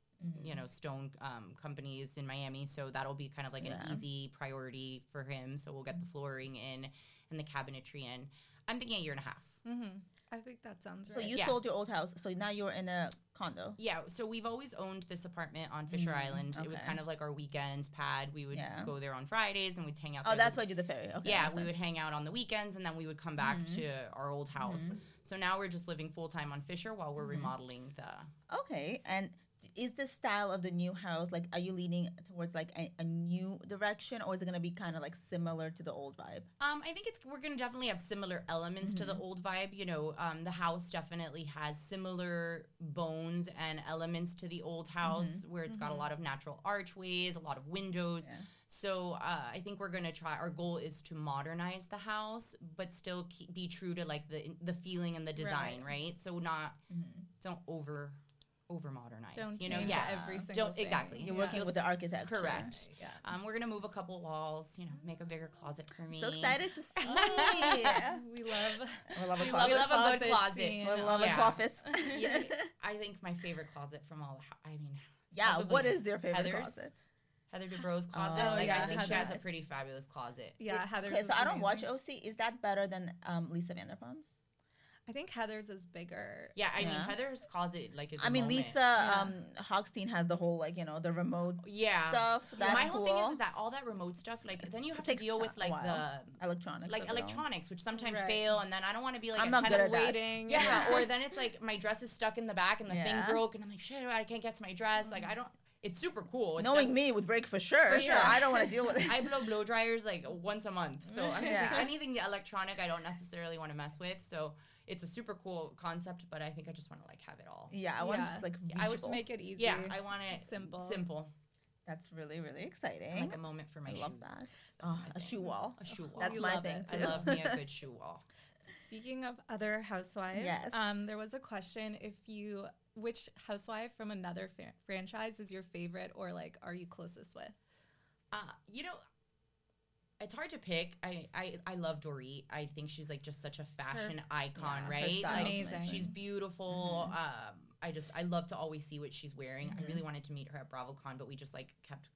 C: you know, stone um, companies in Miami. So that'll be kind of like
B: Yeah.
C: an easy priority for him. So we'll get the flooring in and the cabinetry in. I'm thinking a year and a half.
A: Mm-hmm. I think that sounds
B: So you
C: Yeah.
B: sold your old house, so now you're in a condo.
C: Yeah, so we've always owned this apartment on Fisher Island. It was
B: okay.
C: kind of like our weekend pad. We would
B: Yeah.
C: just go there on Fridays and we'd hang out.
B: Oh,
C: there
B: that's
C: the-
B: why you do the ferry. Okay.
C: yeah,
B: makes
C: we would
B: sense.
C: hang out on the weekends and then we would come back
B: Mm-hmm.
C: to our old house. So now we're just living full time on Fisher while we're
B: Mm-hmm.
C: remodeling the.
B: Okay, and is the style of the new house like? Are you leaning towards like a, a new direction, or is it gonna be kind of like similar to the old vibe?
C: Um, I think it's we're gonna definitely have similar elements to
B: Mm-hmm.
C: the old vibe. You know, um, the house definitely has similar bones and elements to the old house,
B: Mm-hmm.
C: where it's got a lot of natural archways, a lot of windows.
B: Yeah.
C: So uh, I think we're gonna try. Our goal is to modernize the house, but still keep, be true to like the the feeling and the design, right? So not
B: Mm-hmm.
C: don't over over modernize.
A: Don't
C: you know,
A: change
C: yeah.
A: every single
C: Don't
A: thing.
C: exactly.
B: You're
A: Yeah.
B: working
C: You'll
B: with the
C: architect.
B: architecture.
C: Correct.
A: Yeah.
C: Um, we're gonna move a couple walls. You know, make a bigger closet for me.
B: So excited to see.
A: We love.
B: I love a closet.
C: We love a good
A: closet
B: We love
C: Yeah.
B: a office.
C: yeah, I think my favorite closet from all. the hou- I mean,
B: yeah. What is your favorite
C: Heather's.
B: closet?
C: Heather Dubrow's closet.
A: Oh,
C: like
A: yeah,
C: I think she has a pretty fabulous closet.
A: Yeah, Heather's.
B: Okay,
A: is
B: so I don't watch. OC. Is that better than um, Lisa Vanderpump's?
A: I think Heather's is bigger.
C: Yeah, I mean
B: Yeah.
C: Heather's closet like is.
B: I
C: a
B: mean,
C: moment.
B: Lisa
A: Yeah.
B: um, Hochstein has the whole like you know the remote
C: Yeah.
B: stuff. That's
C: My whole thing is, is that all that remote stuff, like then you have to deal with like the
B: electronics.
C: like
B: of it
C: electronics, which sometimes
A: Right.
C: fail, and then I don't want to be like
B: I'm
C: a
B: not good at that.
A: Waiting.
C: Yeah, or then it's like my dress is stuck in the back and the
B: Yeah.
C: thing broke, and I'm like, shit, I can't get to my dress. Like I don't. It's super cool. It's
B: Knowing me would break for sure.
C: For
B: so
C: sure.
B: I don't want to deal with it.
C: I blow blow dryers like once a month, so I
B: Yeah.
C: anything electronic I don't necessarily want to mess with. So it's a super cool concept, but I think I just want to like have it all.
B: yeah, I want
A: Yeah.
B: to just like
C: I would
B: reachable.
A: Make it easy.
C: Yeah, I want it
A: Simple.
C: simple,
B: That's really really exciting.
C: like a moment for my
B: I
C: shoes.
B: love that. Oh, a shoe wall.
C: A shoe wall.
B: That's
A: You
B: my thing too.
C: I love me a good shoe wall.
A: Speaking of other housewives,
B: Yes.
A: um, there was a question: if you, which housewife from another fa- franchise is your favorite, or like, are you closest with?
C: Uh, you know, it's hard to pick. I, I I love Dorit. I think she's like just such a fashion icon,
B: yeah, her
C: right? Like,
A: amazing.
C: She's beautiful. Um, I just I love to always see what she's wearing. I really wanted to meet her at BravoCon, but we just like kept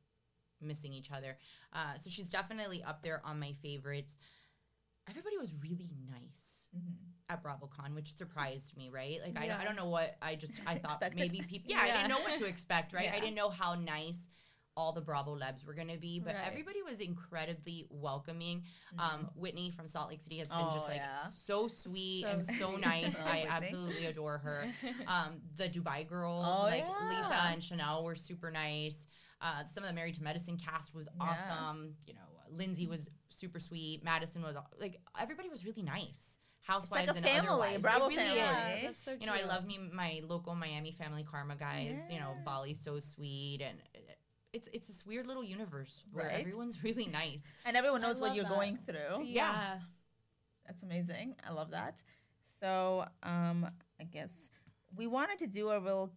C: missing each other. Uh, so she's definitely up there on my favorites. Everybody was really nice at BravoCon, which surprised me, right? Like I,
A: Yeah.
C: I don't know what I just I thought maybe people yeah, I didn't know what to expect, right? I didn't know how nice all the Bravo Lebs were gonna be, but
A: Right.
C: everybody was incredibly welcoming. Um, Whitney from Salt Lake City has been just
B: Oh,
C: like
B: yeah.
C: so sweet
A: So
C: and so nice. I absolutely adore her. Um, the Dubai girls,
B: Oh,
C: like
B: yeah.
C: Lisa and Chanel, were super nice. Uh, some of the Married to Medicine cast was
B: Yeah.
C: awesome. You know, Lindsay was super sweet. Madison was like everybody was really nice. Housewives
B: a
C: and
B: family,
C: otherwise.
B: Bravo
C: it really
B: family.
A: Yeah,
C: is.
A: that's so
C: You know, I love me my local Miami family karma guys. You know,
B: Yeah.
C: Bali's so sweet and it's it's this weird little universe where
B: Right.
C: everyone's really nice.
B: and everyone knows what you're
A: that.
B: going through.
A: Yeah.
B: That's amazing. I love that. So, um, I guess we wanted to do a real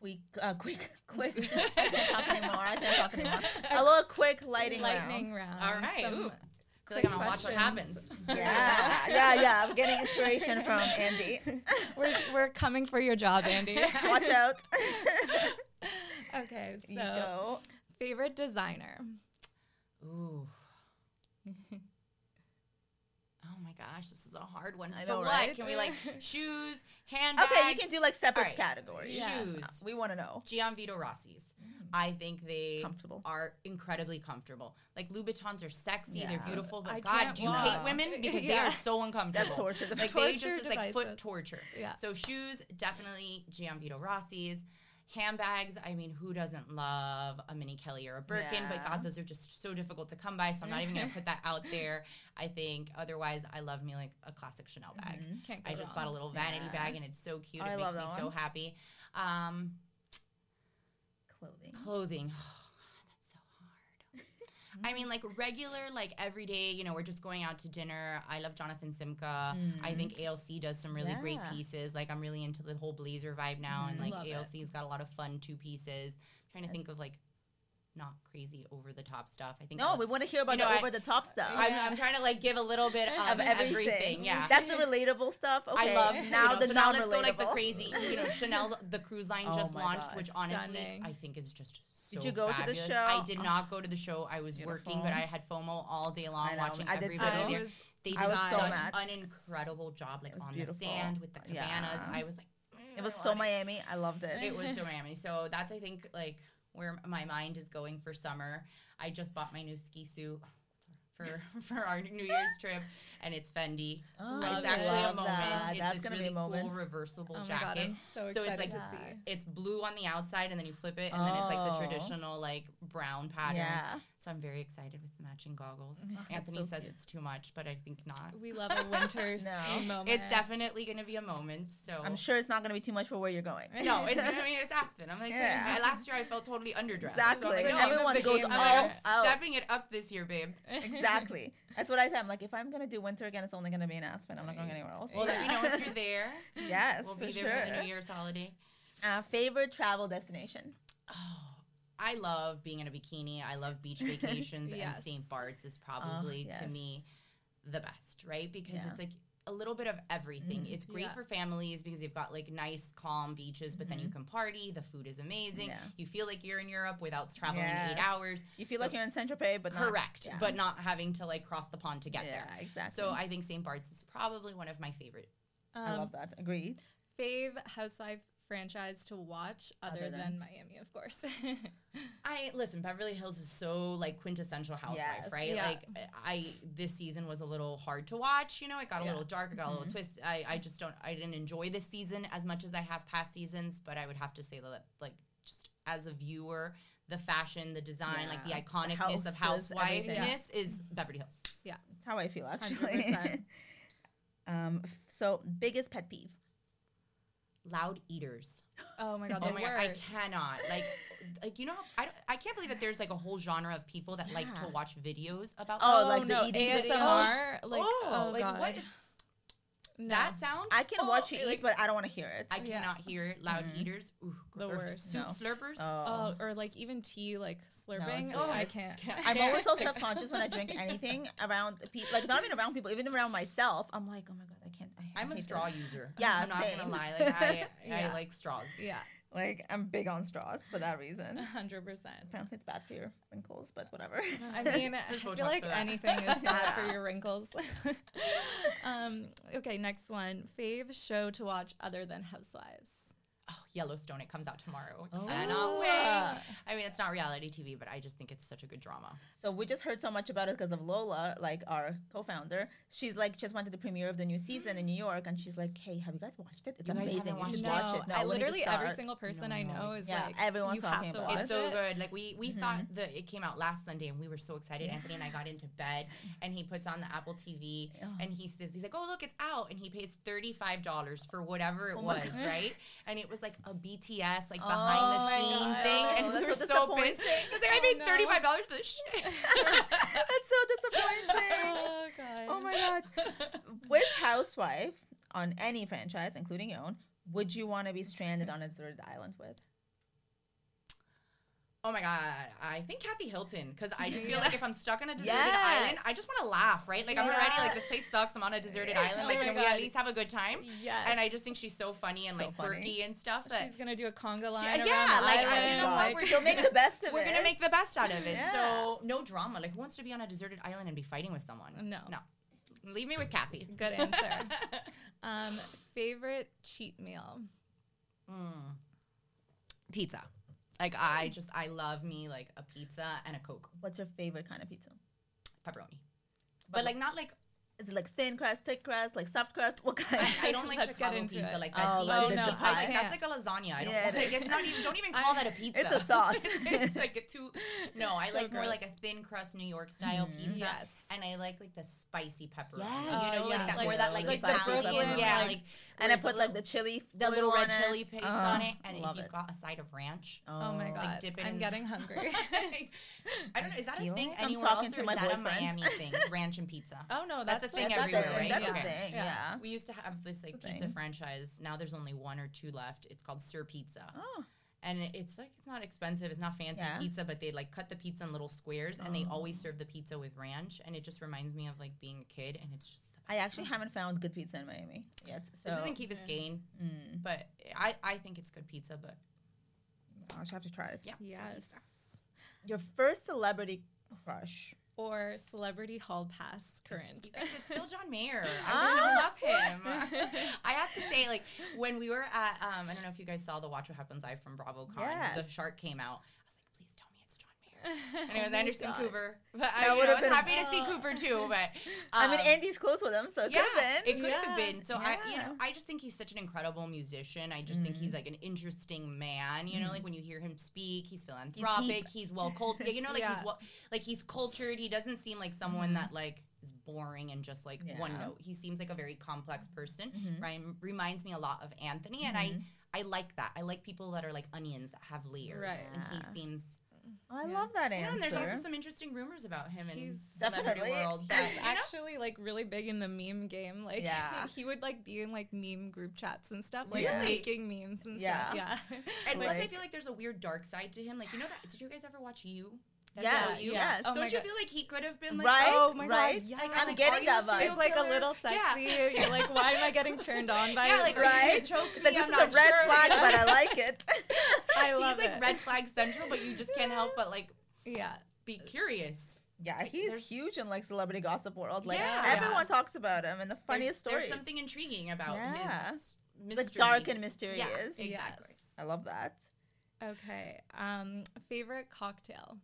B: quick, uh, quick, quick. I can't talk anymore. I can't talk anymore. A little quick lighting,
A: Lightning
B: round.
A: round.
C: All right.
A: Some
C: Ooh. I feel like I'm gonna watch what happens.
B: Yeah, yeah, yeah. I'm getting inspiration from Andy.
A: We're, we're coming for your job, Andy.
B: Watch out.
A: Okay, so
B: you go.
A: favorite designer.
C: Ooh. Oh my gosh, this is a hard one.
B: I
C: For
B: know,
C: what?
B: right?
C: Can we like shoes, handbags?
B: Okay, you can do like separate
C: All right.
B: categories.
C: Shoes.
B: We want to know.
C: Gianvito Rossi's. Mm. I think they
B: Comfortable.
C: are incredibly comfortable. Like Louboutins are sexy, they're beautiful, but
A: I
C: God, do you
A: walk.
C: hate women because they are so uncomfortable.
B: torture. The
C: Like they
A: torture
C: just it's like foot torture.
A: Yeah.
C: So shoes, definitely Gianvito Rossi's. Handbags, I mean, who doesn't love a mini Kelly or a Birkin? But God, those are just so difficult to come by. So I'm not even gonna put that out there. I think otherwise, I love me like a classic Chanel bag.
A: Go
C: I just
A: wrong.
C: bought a little vanity
B: Yeah.
C: bag and it's so cute.
B: Oh,
C: it
B: I
C: makes me so happy. Um,
B: Clothing.
C: clothing. Oh, God, that's so hard. I mean, like regular, like every day, you know, we're just going out to dinner. I love Jonathan Simkhai. I mm. think ALC does some really great pieces. Like, I'm really into the whole blazer vibe now, and mm. like
A: Love it.
C: ALC's got a lot of fun two pieces. trying to think of like not crazy over the top stuff. I think
B: No, we want to hear about
C: know,
B: the
C: I-
B: over the top stuff.
C: I'm, I'm trying to like give a little bit of,
B: of everything.
C: everything. Yeah.
B: That's the relatable stuff. Okay.
C: I love
B: now
C: you know,
B: the
C: so now let's go like the crazy. You know, Chanel the cruise line
B: Oh
C: just launched,
B: God.
C: which honestly
A: Stunning.
C: I think is just so.
B: Did you go to the show?
C: I did not go to the show. I was working, but I had FOMO all day long
B: I
C: watching
B: I
C: everybody
B: too.
C: there. They did
B: was so
C: such an incredible job, like on
B: beautiful.
C: the sand with the cabanas.
B: Yeah.
C: I was like,
B: It was
C: "Mm,
B: so Miami. I loved it.
C: it was so Miami. So that's I think like where my mind is going for summer. I just bought my new ski suit for for our New Year's trip, and it's Fendi.
B: Love
C: it's
B: it.
C: actually a moment.
B: that.
C: It's
B: That's
C: this
B: gonna be
C: really
B: a moment.
C: cool reversible
A: Oh
C: jacket.
A: God, so
C: so it's like it's blue on the outside, and then you flip it, and then it's like the
B: Oh.
C: traditional like brown pattern.
B: Yeah.
C: So I'm very excited with the matching goggles. Anthony
B: so
C: says
B: cute.
C: it's too much, but I think not.
A: We love a winter
B: No.
A: moment.
C: It's definitely going to be a moment. So
B: I'm sure it's not going to be too much for where you're going.
C: no, it's, I mean it's Aspen. I'm like
B: Yeah.
C: I- last year I felt totally underdressed.
B: Exactly.
C: I'm like, no,
B: Everyone goes all
C: like,
B: out.
C: stepping it up this year, babe.
B: exactly. That's what I said. I'm like, if I'm going to do winter again, it's only going to be in Aspen. I'm not going anywhere else.
C: Well, let me know if you're there.
B: Yes,
C: We'll
B: for
C: be
B: sure.
C: there for the New Year's holiday.
B: Uh, favorite travel destination?
C: I love being in a bikini. I love beach vacations, and St. Bart's is ah, probably to
B: yes.
C: me the best, right? Because
B: Yeah.
C: it's like a little bit of everything. Mm-hmm. It's great
A: Yeah.
C: for families because you've got like nice, calm beaches, but then you mm-hmm. can party. The food is amazing.
B: Yeah.
C: You feel like you're in Europe without traveling
B: Yes.
C: eight hours.
B: You feel
C: So-
B: like you're in Saint Tropez, but not-
C: correct,
B: yeah.
C: but not having to like cross the pond to get
B: yeah,
C: there.
B: exactly.
C: So I think St. Bart's is probably one of my favorite.
B: I love um, that. Agreed.
A: Fave housewife franchise to watch other,
B: Other
A: than,
B: than-
A: Miami, of course.
C: I listen. Beverly Hills is so like quintessential housewife,
B: Yes.
C: right?
A: Yeah.
C: Like I this season was a little hard to watch. You know, it got a
A: Yeah.
C: little dark. It got a
B: Mm-hmm.
C: little twist. I I just don't. I didn't enjoy this season as much as I have past seasons. But I would have to say that like just as a viewer, the fashion, the design, like the
B: Yeah. The
C: iconicness of
B: houses, everything.
C: housewifeness is Beverly Hills.
A: yeah.
B: That's how I feel actually. um. So biggest pet peeve.
C: Loud eaters.
A: Oh my god,
C: Oh
A: the
C: my god, I cannot like like you know how- I don't, I can't believe that there's like a whole genre of people that like to watch videos about
B: Oh,
A: Oh,
B: like the
A: no,
B: eating
A: ASMR,
B: videos?
A: like oh, oh
C: like
A: god.
C: what is
A: No.
C: that sound?
B: I can
C: Oh,
B: watch you oh,
C: like,
B: eat, but I don't want to hear it.
C: I
A: Yeah.
C: cannot hear loud mm-hmm. eaters. Ooh,
A: The
C: or
A: worst.
C: Soup
B: No.
C: slurpers.
A: Oh, oh or like even tea, like slurping.
B: really
A: oh, I
B: bad.
A: can't.
B: I'm always so self conscious when I drink anything around people, like not even around people, even around myself. I'm like, oh my god, I can't. I
C: I'm a straw
B: this.
C: user.
B: Yeah,
C: I'm not gonna lie. Like I,
A: Yeah.
C: I like straws.
A: Yeah,
B: Like I'm big on straws for that reason.
A: hundred percent.
B: Apparently, it's bad for your wrinkles, but whatever.
A: I mean, I feel like anything is bad for your wrinkles. um, okay, next one. Fave show to watch other than Housewives.
C: Oh, Yellowstone. It comes out tomorrow.
B: Oh.
C: Cannot wait. Ah. I mean, it's not reality TV, but I just think it's such a good drama.
B: So we just heard so much about it because of Lola, like our co-founder. She's like just went to the premiere of the new season in New York, and she's like, "Hey, have you guys watched it? It's
C: You
B: amazing.
C: haven't
B: You
C: watched
B: should
C: it?
B: watch it." No,
A: I
B: we need to
A: literally every single person I
C: No,
A: know
C: it's-
A: is
B: Yeah,
A: like
B: everyone's
A: you have
B: talking
A: to
B: about
A: watch
C: It's so good. Like we we mm-hmm. thought that it came out last Sunday and we were so excited. Anthony and I got into bed and he puts on the Apple TV and he says he's like, "Oh look, it's out!" And he pays thirty five dollars for whatever it
B: Oh
C: was, right? And it was like a BTS like
B: Oh
C: behind the
B: oh
C: scene
B: God.
C: thing,
B: Oh,
C: and we were
B: so
C: pissed. It's like I
A: Oh,
C: paid thirty five dollars for this shit.
B: That's so disappointing.
A: Oh god.
B: oh my god. Which housewife on any franchise, including your own, would you want to be stranded on a deserted island with?
C: Oh my god, I think Kathy Hilton because I just feel like if I'm stuck on a deserted
B: Yes.
C: island, I just want to laugh, right? Like I'm already like this place sucks. I'm on a deserted island. Like
A: Oh
C: can we at least have a good time?
A: Yes.
C: And I just think she's so funny and
B: So
C: like
B: funny.
C: quirky and stuff. That
A: She's gonna do a conga line.
C: She- yeah, like, I- you know what, we're
B: She'll make the best of
C: we're
B: it.
C: gonna make the best out of it.
B: Yeah.
C: So no drama. Like who wants to be on a deserted island and be fighting with someone?
A: No.
C: no. Leave me with Kathy.
A: Good answer. um, favorite cheat meal.
C: Mm. Pizza. Like I just I love me like a pizza and a coke,
B: What's your favorite kind of pizza?
C: pepperoni. But like not like
B: Is it like thin crust, thick crust, like soft crust? What kind?
C: I, I don't like
A: Let's
C: Chicago pizza
A: it.
C: like that
B: Oh,
C: deep
B: like
C: dish
A: the
C: pizza.
A: deep
C: Like, that's like a lasagna. I don't
B: Yeah, it
C: like it's not even don't even call that a pizza.
B: It's a sauce.
C: it's like a too No, I
A: So
C: like more like a thin crust New York style mm-hmm. pizza.
A: Yes.
C: And I like like the spicy pepperoni.
B: Yes.
C: You know,
A: Oh,
C: like
A: yeah.
C: that
A: Like
C: more that like,
B: the
C: Italian, yeah,
B: like-
C: like
B: and I put
C: the
B: like the chili,
C: the little red chili paste
B: Oh,
C: on it, and if you've
B: it.
C: got a side of ranch,
A: Oh my god.
C: dip it
A: I'm
C: in-
A: getting hungry.
C: like, I don't know. Is that a thing
B: like I'm
C: anywhere
B: talking
C: else,
B: to
C: or is that a. Miami thing? Ranch and pizza.
A: oh no,
C: That's
A: that's,
C: a thing
B: That's
C: everywhere, right?
B: That's
C: Okay.
B: a thing.
A: Yeah.
B: Yeah.
C: We used to have this like pizza
B: thing.
C: franchise. Now there's only one or two left. It's called Sir Pizza.
B: Oh.
C: And it's like it's not expensive. It's not fancy
B: Yeah.
C: pizza, but they like cut the pizza in little squares and they oh. always serve the pizza with ranch and it just reminds me of like being a kid and it's just
B: I actually haven't found good pizza in Miami yet. So
C: this isn't Key Biscayne,
B: Mm.
C: but I, I think it's good pizza, but
B: I'll have to try it.
C: yeah.
A: Yes.
C: Pizza.
B: Your first celebrity crush.
A: Or celebrity hall pass current.
C: You guys, It's still John Mayer. I
B: Ah.
C: love him. I have to say, like when we were at, um, I don't know if you guys saw the Watch What Happens Live from BravoCon. The shark came out. I was like, please tell me it's John And it was
A: Oh my
C: Anderson
A: God.
C: Cooper. But I, know, I was
B: been-
C: happy to see Cooper too. But
B: I mean,
C: um,
B: Andy's close with him, so it
C: yeah,
B: could have been.
C: it could have been. So I, you know, I just think he's such an incredible musician. I just think he's like an interesting man. You know, like when you hear him speak, he's philanthropic. He's, well cultured. You know, like
A: Yeah.
C: he's well, like he's cultured. He doesn't seem like someone that like is boring and just like one note. He seems like a very complex person.
B: Mhm.
C: Ryan reminds me a lot of Anthony, and I I like that. I like people that are like onions that have layers.
A: Right.
C: And he seems
B: I love that
C: Yeah, and
B: answer.
C: there's also some interesting rumors about him in
A: He's-
C: celebrity
B: Definitely.
C: world. That,
A: He's
C: you know,
A: actually like really big in the meme game. Like
B: Yeah.
A: he, would like be in like meme group chats and stuff, like
B: Yeah.
A: making memes and
B: Yeah.
A: stuff. Yeah.
C: and plus, I feel like there's a weird dark side to him. Like you know that? Did you guys ever watch You? That
B: Yes,
C: You?
B: yes.
A: Oh
C: Don't you
A: God.
C: feel like he could have been like,
B: right?
A: oh my God,
B: right?
A: yeah.
C: Like,
B: I'm
C: like,
B: getting that
C: a
B: vibe.
A: It's like a
C: killer?
A: little
C: Yeah.
A: sexy. You're like, why am I getting turned on by
C: Yeah, like, are you gonna
B: right?
C: choke
B: It's like this
C: I'm
B: is a
C: not
B: red
C: sure.
B: flag, but I like it.
A: I love
C: He's like
A: it.
C: red flag central, but you just can't help but like
A: Yeah.
C: be curious.
B: yeah, he's
C: There's-
B: huge in like celebrity gossip world. Like
C: Yeah.
B: everyone talks about him and the funniest
C: there's,
B: stories.
C: There's something intriguing about
B: Yeah.
C: his
B: like
C: mystery.
B: dark and mysterious.
C: Yeah, exactly.
B: I love that.
A: Okay. Um, favorite cocktail.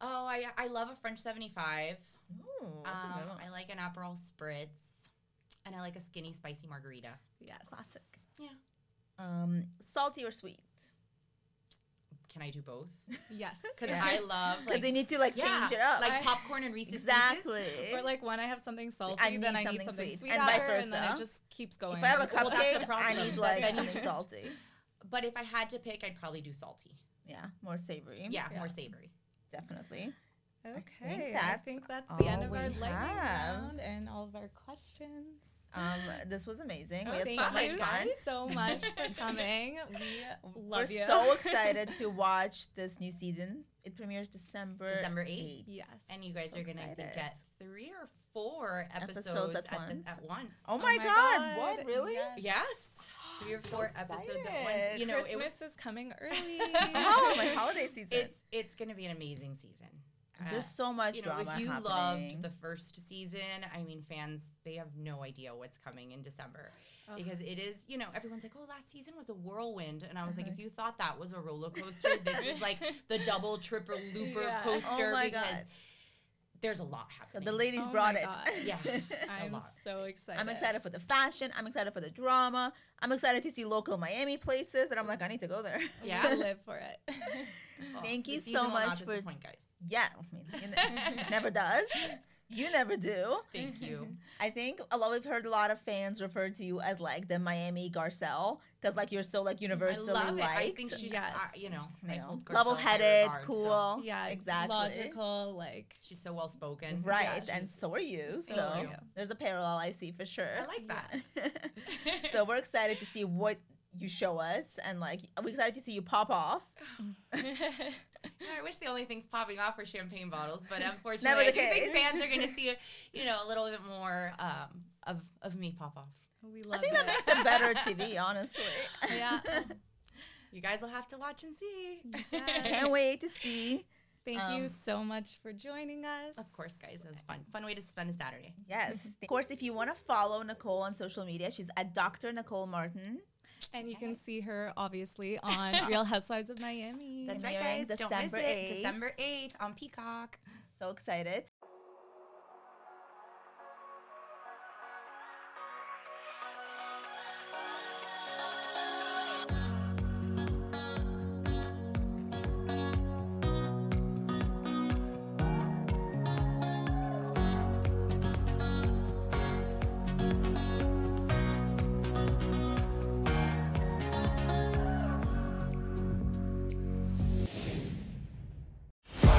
C: Oh, I I love a French 75.
B: Ooh, that's a good
C: Um,
B: one.
C: I like an Aperol spritz, and I like a skinny spicy margarita.
A: Yes.
B: Classic.
C: Yeah.
B: Um, salty or sweet?
C: Can I do both?
A: Yes.
C: Because
B: Yes.
C: I love
B: Because
C: like
B: they need to like
C: yeah,
B: change it up.
C: like
A: I-
C: popcorn and Reese's
B: exactly.
C: Pieces.
A: Or like when I have something salty,
B: need
A: then I
B: something
A: need something
B: sweet,
A: sweet,
B: and
A: after,
B: vice
A: and then it just keeps going.
B: if I have a
C: Well, that's
B: cupcake, I need like something salty.
C: But if I had to pick, I'd probably do salty.
B: Yeah, more savory.
C: Yeah,
A: Yeah.
C: more savory.
B: Definitely.
A: Okay, I
B: that's
A: think that's the end of
B: we
A: our lightning
B: have.
A: round and all of our questions.
B: Um, this was amazing.
C: Oh,
B: we had
C: thank
B: so
C: you,
B: much fun.
A: so much for coming. We love
B: We're
A: you.
B: so excited to watch this new season. It premieres December
C: December 8th.
A: Yes.
C: And you guys
B: So
C: are gonna
B: excited.
C: get three or four episodes,
B: Episodes at
C: at,
B: once.
C: The, at once.
B: Oh, my, god. What really?
A: Yes.
C: yes, three or four episodes at once. You know,
A: Christmas is coming early.
B: Oh, my holiday season.
C: it's it's gonna be an amazing season.
B: There's
C: Uh,
B: so much
C: you know,
B: drama
C: if you
B: happening.
C: loved the first season, I mean, fans they have no idea what's coming in December because it is. You know, everyone's like, "Oh, last season was a whirlwind," and I was like,
B: Uh-huh.
C: "If you thought that was a roller coaster, this is like the double, triple looper
A: Yeah.
C: coaster
B: Oh my
C: because
B: God.
C: There's a lot
B: So
C: happening."
B: the ladies
A: Oh
B: brought
A: my
B: it.
A: God.
C: Yeah.
A: I'm so excited.
B: I'm excited for the fashion. I'm excited for the drama. I'm excited to see local Miami places. And I'm like, I need to go there.
C: Yeah.
A: to live for it.
C: Oh,
B: Thank you
C: season
B: so
C: will not
B: much for-
C: disappoint, guys.
B: Yeah. I mean, it never does. You never do.
C: Thank you.
B: I think a lot we've heard a lot of fans refer to you as like the Miami Garcelle because like you're so like universally
C: I love it. I think she's,
A: Yes.
C: uh, you know, I
B: you know,
C: hold Garcelle in high
B: level-headed,
C: regard, so
B: cool.
A: Yeah,
B: exactly.
A: Logical, like
C: She's so well spoken.
B: Right,
A: Yes.
B: and so are you.
A: Thank
B: so
A: you.
B: there's a parallel I see for sure.
C: I like that.
B: so we're excited to see what you show us, and like we're excited to see you pop off.
C: Yeah, I wish the only things popping off were champagne bottles, but unfortunately,
B: the
C: I do think fans are going to see, you know, a little bit more um, of of me pop off.
A: we love I
B: think
A: it.
B: that makes it better TV, honestly.
C: Yeah. You guys will have to watch and see.
B: Can't wait to see.
A: Thank you
B: Um,
A: so much for joining us.
C: Of course, guys, it was fun. Fun way to spend a Saturday.
B: Yes. of course, if you want to follow Nicole on social media, she's at Dr. Nicole Martin.
A: And you can see her obviously on Real Housewives of Miami.
C: That's right,
B: Premiering
C: guys. Don't miss
B: December
C: it.
B: 8th.
C: December 8th on Peacock.
B: So excited.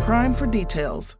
D: Prime for details.